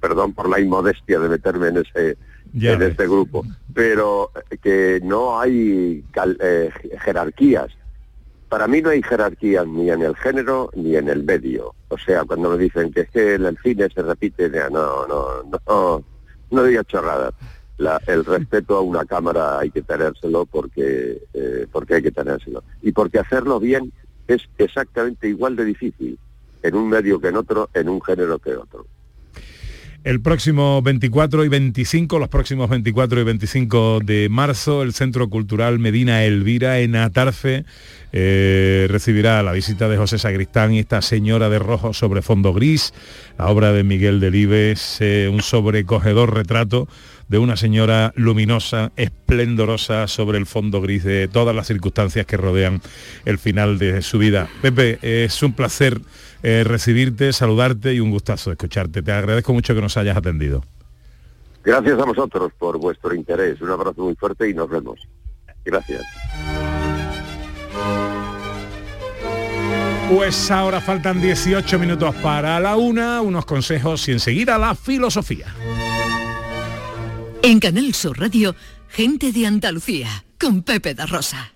perdón por la inmodestia de meterme en ese Ya en ves. este grupo, pero que no hay cal- eh, jerarquías. Para mí no hay jerarquías ni en el género ni en el medio. O sea, cuando me dicen que es que en el cine se repite, no, no, no, no digas chorradas. El respeto a una cámara hay que tenérselo porque, eh, porque hay que tenérselo. Y porque hacerlo bien es exactamente igual de difícil en un medio que en otro, en un género que otro. El próximo 24 y 25, los próximos 24 y 25 de marzo, el Centro Cultural Medina Elvira en Atarfe eh, recibirá la visita de José Sagristán y esta señora de rojo sobre fondo gris, la obra de Miguel Delibes, eh, un sobrecogedor retrato de una señora luminosa, esplendorosa sobre el fondo gris de todas las circunstancias que rodean el final de su vida. Pepe, es un placer eh, recibirte, saludarte y un gustazo escucharte. Te agradezco mucho que nos hayas atendido. Gracias a vosotros por vuestro interés. Un abrazo muy fuerte y nos vemos. Gracias. Pues ahora faltan 18 minutos para la una, unos consejos y enseguida la filosofía. En Canal Sur Radio, gente de Andalucía, con Pepe da Rosa.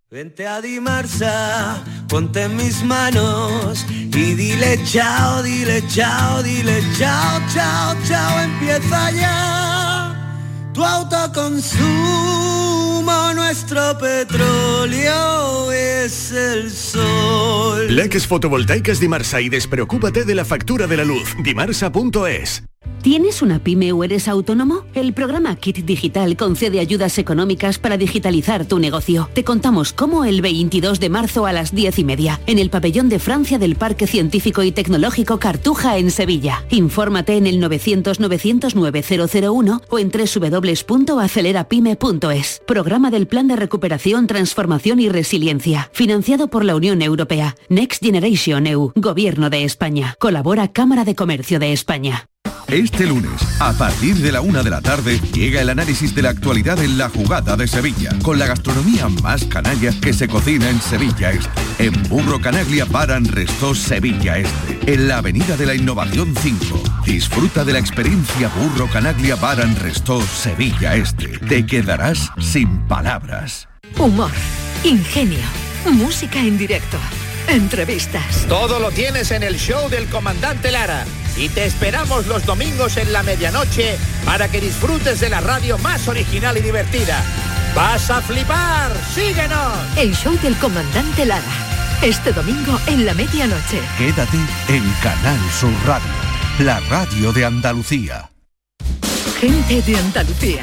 Vente a Dimarsa, ponte mis manos y dile chao, dile chao, dile chao, chao, chao, empieza ya tu autoconsumo, nuestro petróleo es el sol. Leques fotovoltaicas Dimarsa y despreocúpate de la factura de la luz. Dimarsa.es. ¿Tienes una pyme o eres autónomo? El programa Kit Digital concede ayudas económicas para digitalizar tu negocio. Te contamos cómo el 22 de marzo a las 10 y media, en el pabellón de Francia del Parque Científico y Tecnológico Cartuja en Sevilla. Infórmate en el 900-909-001 o en www.acelerapyme.es. Programa del Plan de Recuperación, Transformación y Resiliencia. Financiado por la Unión Europea. Next Generation EU. Gobierno de España. Colabora Cámara de Comercio de España. Este lunes, a partir de la una de la tarde, llega el análisis de la actualidad en la jugada de Sevilla, con la gastronomía más canalla que se cocina en Sevilla Este. En Burro Canaglia Baran Resto Sevilla Este, en la Avenida de la Innovación 5. Disfruta de la experiencia Burro Canaglia Baran Resto Sevilla Este. Te quedarás sin palabras. Humor, ingenio, música en directo, entrevistas. Todo lo tienes en el show del comandante Lara. Y te esperamos los domingos en la medianoche para que disfrutes de la radio más original y divertida. ¡Vas a flipar! ¡Síguenos! El show del comandante Lara. Este domingo en la medianoche. Quédate en Canal Sur Radio, la radio de Andalucía. Gente de Andalucía.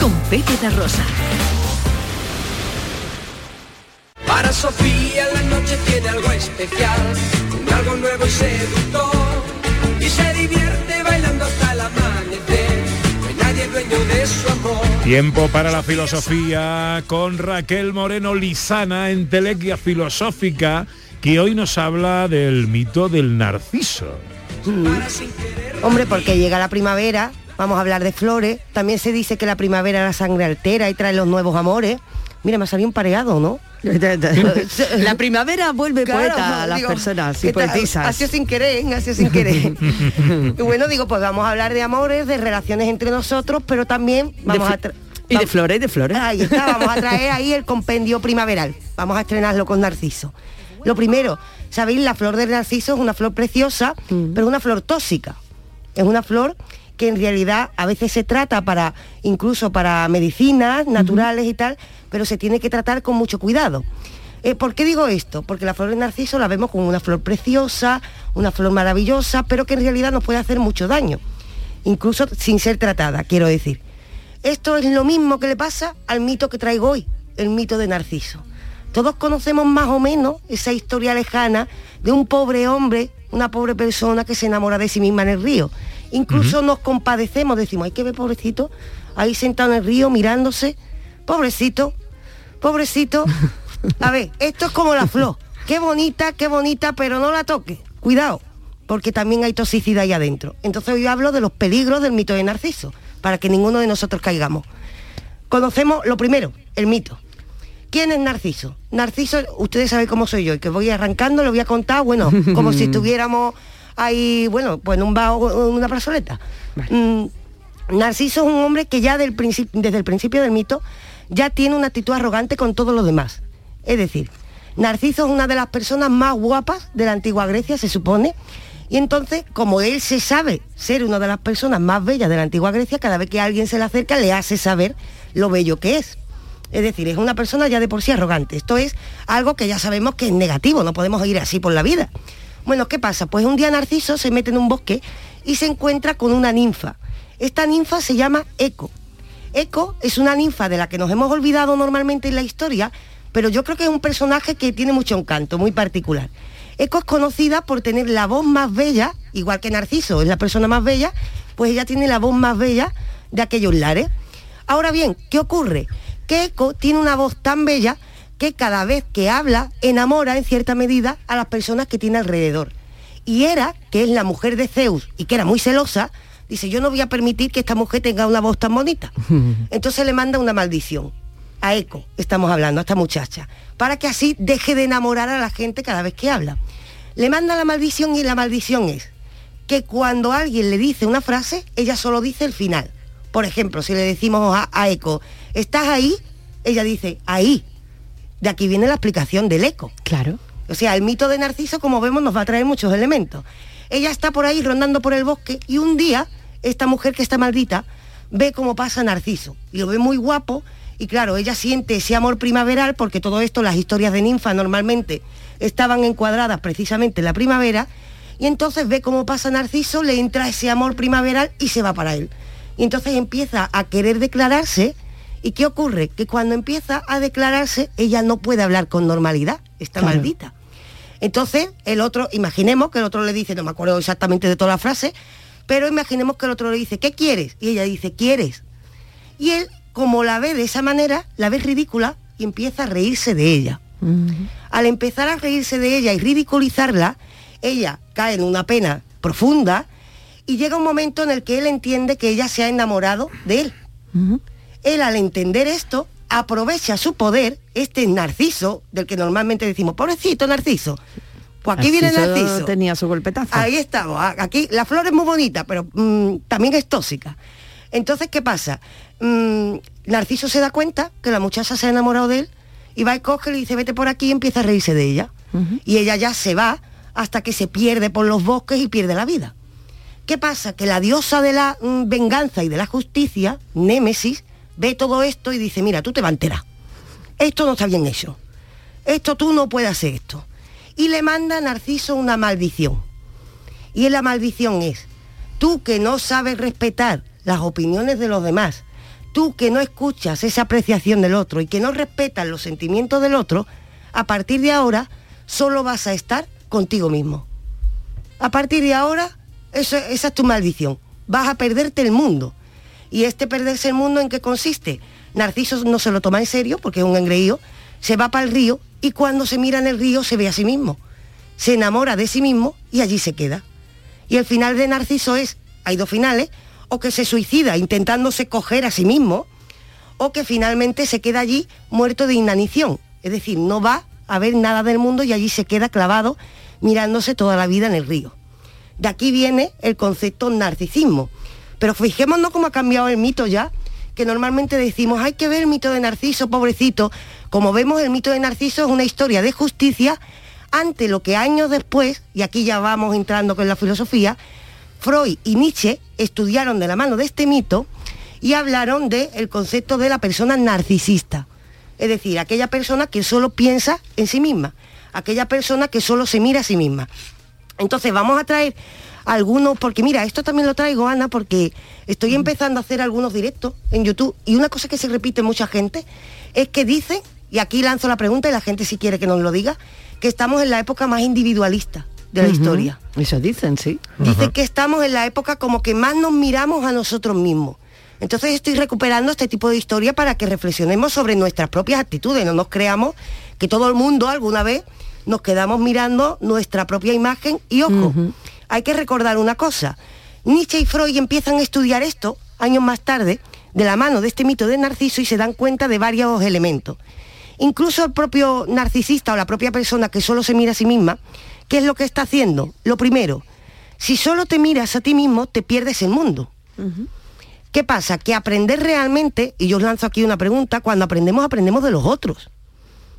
Con Pepe de Rosa. Para Sofía la noche tiene algo especial, algo nuevo y seductor. Y se divierte bailando hasta el amanecer. No hay nadie dueño de su amor. Tiempo para la filosofía con Raquel Moreno Lizana en Telequia Filosófica, que hoy nos habla del mito del narciso. Hombre, porque llega la primavera, vamos a hablar de flores, también se dice que la primavera la sangre altera y trae los nuevos amores. Mira, me ha salido un pareado, ¿no? La primavera vuelve Claro, poeta a las digo, personas y poetisas. Ha sido sin querer, ha sido sin querer. y bueno, digo, pues vamos a hablar de amores, de relaciones entre nosotros, pero también vamos a... y de flores, y de flores. Ahí está, vamos a traer ahí el compendio primaveral. Vamos a estrenarlo con Narciso. Lo primero, sabéis, la flor del narciso es una flor preciosa, pero es una flor tóxica. Es una flor que en realidad a veces se trata para, incluso para medicinas naturales y tal, pero se tiene que tratar con mucho cuidado. Eh, ¿Por qué digo esto? Porque la flor del narciso la vemos como una flor preciosa, una flor maravillosa, pero que en realidad nos puede hacer mucho daño, incluso sin ser tratada, quiero decir. Esto es lo mismo que le pasa al mito que traigo hoy, el mito de Narciso. Todos conocemos más o menos esa historia lejana de un pobre hombre, una pobre persona que se enamora de sí misma en el río. Incluso nos compadecemos, decimos, hay que ver pobrecito, ahí sentado en el río mirándose, pobrecito, pobrecito. A ver, esto es como la flor. Qué bonita, qué bonita, pero no la toque. Cuidado, porque también hay toxicidad ahí adentro. Entonces hoy hablo de los peligros del mito de Narciso, para que ninguno de nosotros caigamos. Conocemos lo primero, el mito. ¿Quién es Narciso? Narciso, ustedes saben cómo soy yo, y que voy arrancando, lo voy a contar, bueno, como si estuviéramos ahí, bueno, pues en un vago, en una plazoleta. Mm, Narciso es un hombre que ya del desde el principio del mito ya tiene una actitud arrogante con todos los demás. Es decir, Narciso es una de las personas más guapas de la antigua Grecia, se supone, y entonces, como él se sabe ser una de las personas más bellas de la antigua Grecia, cada vez que alguien se le acerca le hace saber lo bello que es. Es decir, es una persona ya de por sí arrogante. Esto es algo que ya sabemos que es negativo, no podemos ir así por la vida. Bueno, ¿qué pasa? Pues un día Narciso se mete en un bosque y se encuentra con una ninfa. Esta ninfa se llama Eco. Eco es una ninfa de la que nos hemos olvidado normalmente en la historia, pero yo creo que es un personaje que tiene mucho encanto, muy particular. Eco es conocida por tener la voz más bella, igual que Narciso es la persona más bella, pues ella tiene la voz más bella de aquellos lares. Ahora bien, ¿qué ocurre? Que Eco tiene una voz tan bella que cada vez que habla enamora en cierta medida a las personas que tiene alrededor. Y Hera, que es la mujer de Zeus y que era muy celosa, Dice, yo no voy a permitir que esta mujer tenga una voz tan bonita. Entonces le manda una maldición. A Eco, estamos hablando, a esta muchacha. Para que así deje de enamorar a la gente cada vez que habla. Le manda la maldición y la maldición es que cuando alguien le dice una frase, ella solo dice el final. Por ejemplo, si le decimos a, a Eco, ¿estás ahí? Ella dice, ahí. De aquí viene la explicación del eco. Claro. O sea, el mito de Narciso, como vemos, nos va a traer muchos elementos. Ella está por ahí rondando por el bosque y un día esta mujer que está maldita ve cómo pasa Narciso y lo ve muy guapo y claro, ella siente ese amor primaveral porque todo esto, las historias de ninfa normalmente estaban encuadradas precisamente en la primavera y entonces ve cómo pasa Narciso, le entra ese amor primaveral y se va para él. Y entonces empieza a querer declararse ¿Y qué ocurre? Que cuando empieza a declararse, ella no puede hablar con normalidad, está Claro. maldita. Entonces, el otro, imaginemos que el otro le dice, no me acuerdo exactamente de toda la frase, pero imaginemos que el otro le dice, ¿qué quieres? Y ella dice, ¿quieres? Y él, como la ve de esa manera, la ve ridícula y empieza a reírse de ella. Al empezar a reírse de ella y ridiculizarla, ella cae en una pena profunda y llega un momento en el que él entiende que ella se ha enamorado de él. Él al entender esto aprovecha su poder, este Narciso, del que normalmente decimos, pobrecito Narciso. Pues aquí viene Narciso Narciso. tenía su golpetazo. Ahí estamos. Aquí la flor es muy bonita, pero mm, también es tóxica. Entonces, ¿qué pasa? Mm, Narciso se da cuenta que la muchacha se ha enamorado de él y va y coge y le dice, vete por aquí y empieza a reírse de ella. Y ella ya se va hasta que se pierde por los bosques y pierde la vida. ¿Qué pasa? Que la diosa de la mm, venganza y de la justicia, Némesis, ve todo esto y dice, mira, tú te vas a enterar. Esto no está bien hecho. Esto tú no puedes hacer esto. Y le manda a Narciso una maldición. Y la maldición es, tú que no sabes respetar las opiniones de los demás, tú que no escuchas esa apreciación del otro y que no respetas los sentimientos del otro, a partir de ahora solo vas a estar contigo mismo. A partir de ahora, eso, esa es tu maldición. Vas a perderte el mundo. ¿Y este perderse el mundo en qué consiste? Narciso no se lo toma en serio porque es un engreído, se va para el río y cuando se mira en el río se ve a sí mismo. Se enamora de sí mismo y allí se queda. Y el final de Narciso es, hay dos finales, o que se suicida intentándose coger a sí mismo, o que finalmente se queda allí muerto de inanición. Es decir, no va a ver nada del mundo y allí se queda clavado mirándose toda la vida en el río. De aquí viene el concepto narcisismo. Pero fijémonos cómo ha cambiado el mito ya, que normalmente decimos, hay que ver el mito de Narciso, pobrecito. Como vemos, el mito de Narciso es una historia de justicia ante lo que años después, y aquí ya vamos entrando con la filosofía, Freud y Nietzsche estudiaron de la mano de este mito y hablaron del concepto de la persona narcisista. Es decir, aquella persona que solo piensa en sí misma, aquella persona que solo se mira a sí misma. Entonces vamos a traer algunos, porque mira, esto también lo traigo, Ana, porque estoy empezando a hacer algunos directos en YouTube y una cosa que se repite mucha gente es que dicen, y aquí lanzo la pregunta y la gente si quiere que nos lo diga, que estamos en la época más individualista de la historia. Eso dicen, sí. Dice que estamos en la época como que más nos miramos a nosotros mismos. Entonces estoy recuperando este tipo de historia para que reflexionemos sobre nuestras propias actitudes, no nos creamos que todo el mundo alguna vez nos quedamos mirando nuestra propia imagen y ojo, hay que recordar una cosa, Nietzsche y Freud empiezan a estudiar esto años más tarde de la mano de este mito de Narciso y se dan cuenta de varios elementos. Incluso el propio narcisista o la propia persona que solo se mira a sí misma, ¿qué es lo que está haciendo? Lo primero, si solo te miras a ti mismo, te pierdes el mundo. ¿Qué pasa? Que aprender realmente, y yo os lanzo aquí una pregunta, cuando aprendemos aprendemos de los otros.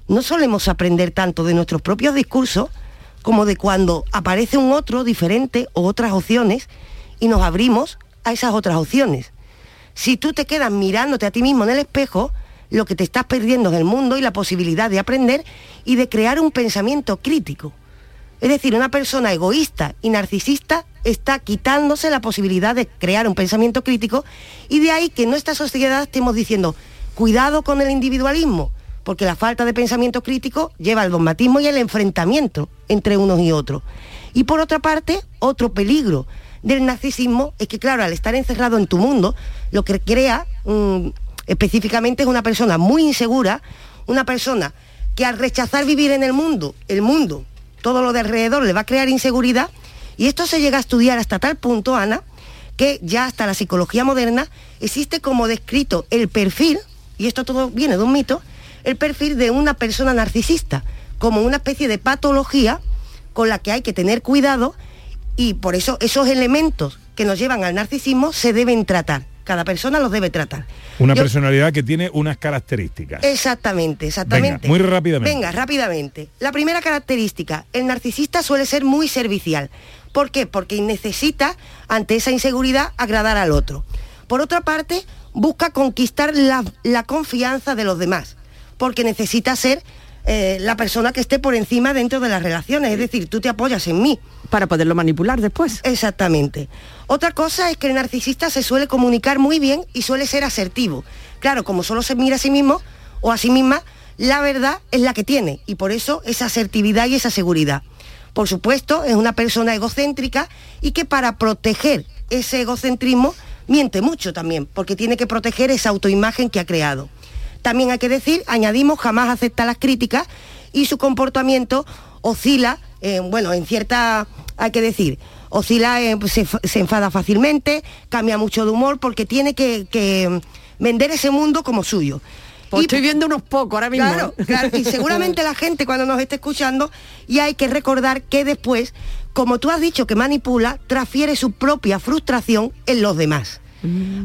No solemos aprender tanto de nuestros propios discursos como de cuando aparece un otro diferente o otras opciones y nos abrimos a esas otras opciones. Si tú te quedas mirándote a ti mismo en el espejo, lo que te estás perdiendo es el mundo y la posibilidad de aprender y de crear un pensamiento crítico. Es decir, una persona egoísta y narcisista está quitándose la posibilidad de crear un pensamiento crítico y de ahí que en nuestra sociedad estemos diciendo, cuidado con el individualismo, porque la falta de pensamiento crítico lleva al dogmatismo y al enfrentamiento entre unos y otros. Y por otra parte, otro peligro del narcisismo es que, claro, al estar encerrado en tu mundo, lo que crea mm, específicamente es una persona muy insegura, una persona que al rechazar vivir en el mundo, el mundo, todo lo de alrededor le va a crear inseguridad, y esto se llega a estudiar hasta tal punto, Ana, que ya hasta la psicología moderna existe como descrito el perfil, y esto todo viene de un mito, el perfil de una persona narcisista, como una especie de patología con la que hay que tener cuidado y por eso esos elementos que nos llevan al narcisismo se deben tratar. Cada persona los debe tratar. Una Yo- personalidad que tiene unas características. Exactamente, exactamente. Venga, muy rápidamente. Venga, rápidamente. La primera característica, el narcisista suele ser muy servicial. ¿Por qué? Porque necesita, ante esa inseguridad, agradar al otro. Por otra parte, busca conquistar la, la confianza de los demás, porque necesita ser eh, la persona que esté por encima dentro de las relaciones, es decir, tú te apoyas en mí. Para poderlo manipular después. Exactamente. Otra cosa es que el narcisista se suele comunicar muy bien y suele ser asertivo. Claro, como solo se mira a sí mismo o a sí misma, la verdad es la que tiene y por eso esa asertividad y esa seguridad. Por supuesto, es una persona egocéntrica y que para proteger ese egocentrismo miente mucho también, porque tiene que proteger esa autoimagen que ha creado. También hay que decir, añadimos, jamás acepta las críticas y su comportamiento oscila, eh, bueno, en cierta, hay que decir, oscila, eh, pues, se, se enfada fácilmente, cambia mucho de humor porque tiene que, que vender ese mundo como suyo. Pues estoy viendo unos pocos ahora mismo. Claro, ¿eh? claro, y seguramente la gente cuando nos esté escuchando, y hay que recordar que después, como tú has dicho que manipula, transfiere su propia frustración en los demás.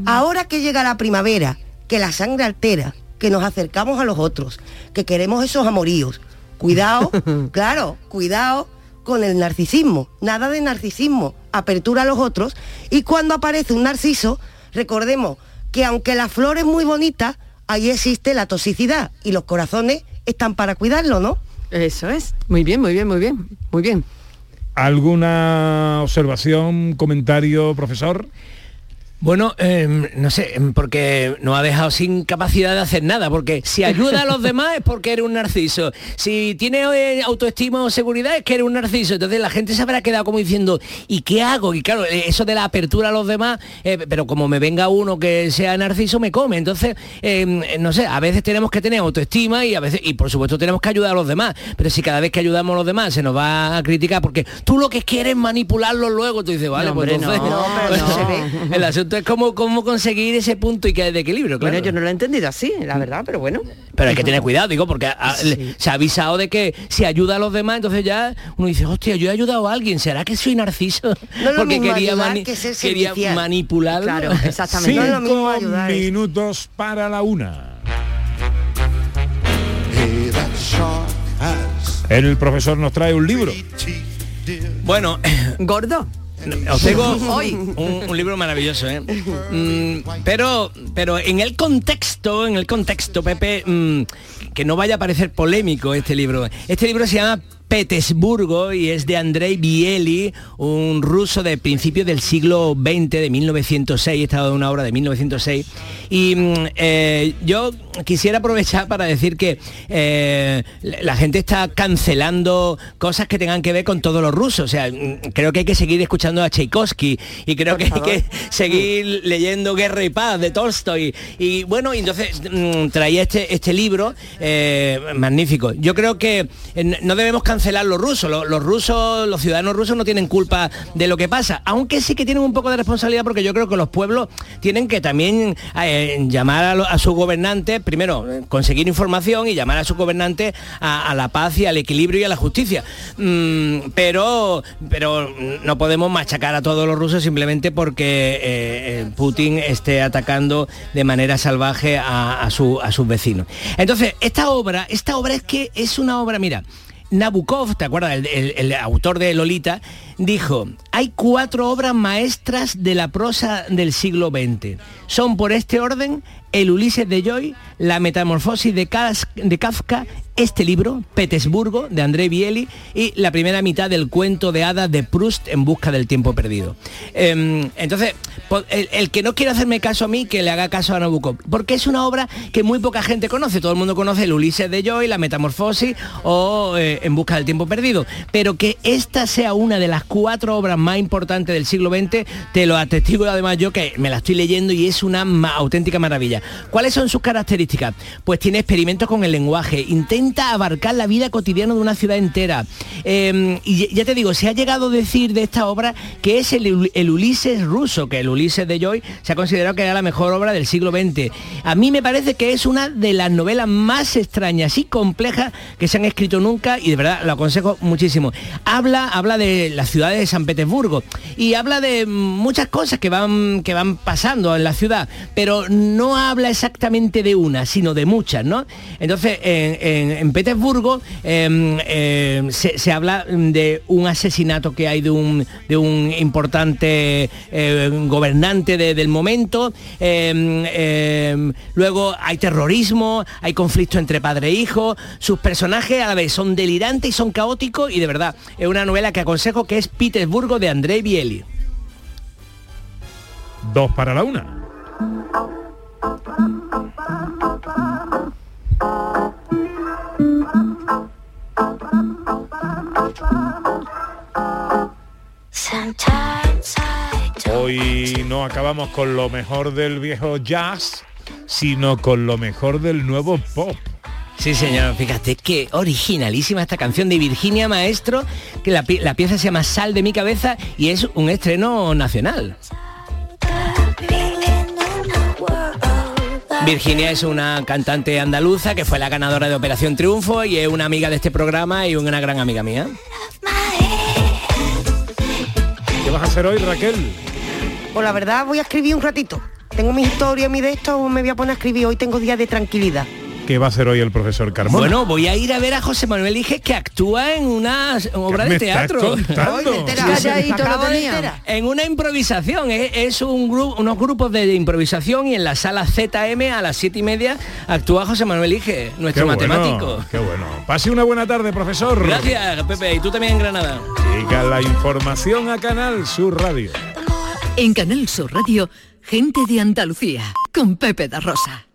Ahora que llega la primavera, que la sangre altera, que nos acercamos a los otros, que queremos esos amoríos, cuidado, claro, cuidado con el narcisismo, nada de narcisismo, apertura a los otros, y cuando aparece un narciso, recordemos que aunque la flor es muy bonita, ahí existe la toxicidad y los corazones están para cuidarlo, ¿no? Eso es. Muy bien, muy bien, muy bien. Muy bien. ¿Alguna observación, comentario, profesor? Bueno, eh, no sé, em, porque nos ha dejado sin capacidad de hacer nada, porque si ayuda a los demás es porque eres un narciso, si tiene eh, autoestima o seguridad es que eres un narciso, entonces la gente se habrá quedado como diciendo, ¿y qué hago? Y claro, eh, eso de la apertura a los demás, eh, pero como me venga uno que sea narciso, me come, entonces, eh, no sé, a veces tenemos que tener autoestima y a veces, y por supuesto tenemos que ayudar a los demás, pero si cada vez que ayudamos a los demás se nos va a criticar porque tú lo que quieres es manipularlos luego, tú dices, vale, No, pues entonces, no, pero no. se ve. el asunto es cómo, cómo conseguir ese punto y que de equilibrio, claro. Bueno, yo no lo he entendido así, la verdad, pero bueno. Pero hay que tener cuidado, digo, porque a- se ha avisado de que si ayuda a los demás, entonces ya uno dice, hostia, yo he ayudado a alguien, ¿será que soy narciso? No porque mismo quería, ayudar mani- que ser quería servicial. manipularlo. Claro, exactamente. No es lo mismo Cinco es- minutos para la una. El profesor nos trae un libro. Bueno, Gordo. Os tengo Hoy. un, un libro maravilloso, ¿eh? Mm, pero, pero en el contexto, en el contexto, Pepe, mm, que no vaya a parecer polémico este libro. Este libro se llama Petersburgo y es de Andrei Bieli, un ruso de principios del siglo XX, de 1906, estado de una obra de 1906. Y mm, eh, yo quisiera aprovechar para decir que eh, la gente está cancelando cosas que tengan que ver con todos los rusos. O sea, mm, creo que hay que seguir escuchando a Tchaikovsky y creo que hay que seguir leyendo Guerra y Paz de Tolstoy. Y bueno, entonces mm, traía este, este libro eh, magnífico. Yo creo que no debemos cancelar los rusos. Los, rusos, los ciudadanos rusos no tienen culpa de lo que pasa, aunque sí que tienen un poco de responsabilidad porque yo creo que los pueblos tienen que también eh, llamar a, a sus gobernantes, primero, conseguir información y llamar a sus gobernantes a, la paz y al equilibrio y a la justicia. Mm, pero, pero no podemos machacar a todos los rusos simplemente porque eh, eh, Putin esté atacando de manera salvaje a, a a sus vecinos. Entonces, esta obra, esta obra es que es una obra, mira, Nabokov, ¿te acuerdas? El, el- autor de Lolita, dijo, hay cuatro obras maestras de la prosa del siglo XX. Son por este orden el Ulises de Joy, la metamorfosis de Kafka, este libro, Petersburgo, de André Bieli, y la primera mitad del cuento de hadas de Proust en busca del tiempo perdido. Em, entonces, el, que no quiere hacerme caso a mí, que le haga caso a Nabokov, porque es una obra que muy poca gente conoce. Todo el mundo conoce el Ulises de Joy, la metamorfosis o eh, en busca del tiempo perdido. Pero que esta sea una de las cuatro obras más importantes del siglo XX, te lo atestigo además yo que me la estoy leyendo y es una auténtica maravilla. ¿Cuáles son sus características? Pues tiene experimentos con el lenguaje, intenta intenta abarcar la vida cotidiana de una ciudad entera. Eh, y ya te digo, se ha llegado a decir de esta obra que es el, Ulises ruso, que el Ulises de Joy se ha considerado que era la mejor obra del siglo XX. A mí me parece que es una de las novelas más extrañas y complejas que se han escrito nunca y de verdad lo aconsejo muchísimo. Habla, habla de la ciudad de San Petersburgo y habla de muchas cosas que van, que van pasando en la ciudad, pero no habla exactamente de una, sino de muchas, ¿no? Entonces, en, en- en Petersburgo em, em, se, se habla de un asesinato que hay de un, de un importante eh, gobernante de- del momento, em, luego hay terrorismo, hay conflicto entre padre e hijo, sus personajes a la vez son delirantes y son caóticos y de verdad es una novela que aconsejo que es Petersburgo de Andrei Bieli. Dos para la una. Hoy no acabamos con lo mejor del viejo jazz, sino con lo mejor del nuevo pop. Sí, señor, fíjate qué originalísima esta canción de Virginia Maestro, que la, la pieza se llama Sal de mi cabeza y es un estreno nacional. Virginia es una cantante andaluza que fue la ganadora de Operación Triunfo y es una amiga de este programa y una gran amiga mía. ¿Qué vas a hacer hoy, Raquel? Pues la verdad voy a escribir un ratito. Tengo mi historia, mi de esto, me voy a poner a escribir. Hoy tengo día de tranquilidad. ¿Qué va a hacer hoy el profesor Carmona? Bueno, voy a ir a ver a José Manuel Iges que actúa en una obra me de estás teatro. En una improvisación, es, es un grupo, unos grupos de improvisación y en la sala ZM a las siete y media actúa José Manuel Iges, Qué nuestro bueno, matemático. qué bueno. Pase una buena tarde, profesor. Gracias, Pepe, y tú también en Granada. Llega la información a Canal Sur Radio. En Canal Sur Radio, gente de Andalucía, con Pepe da Rosa.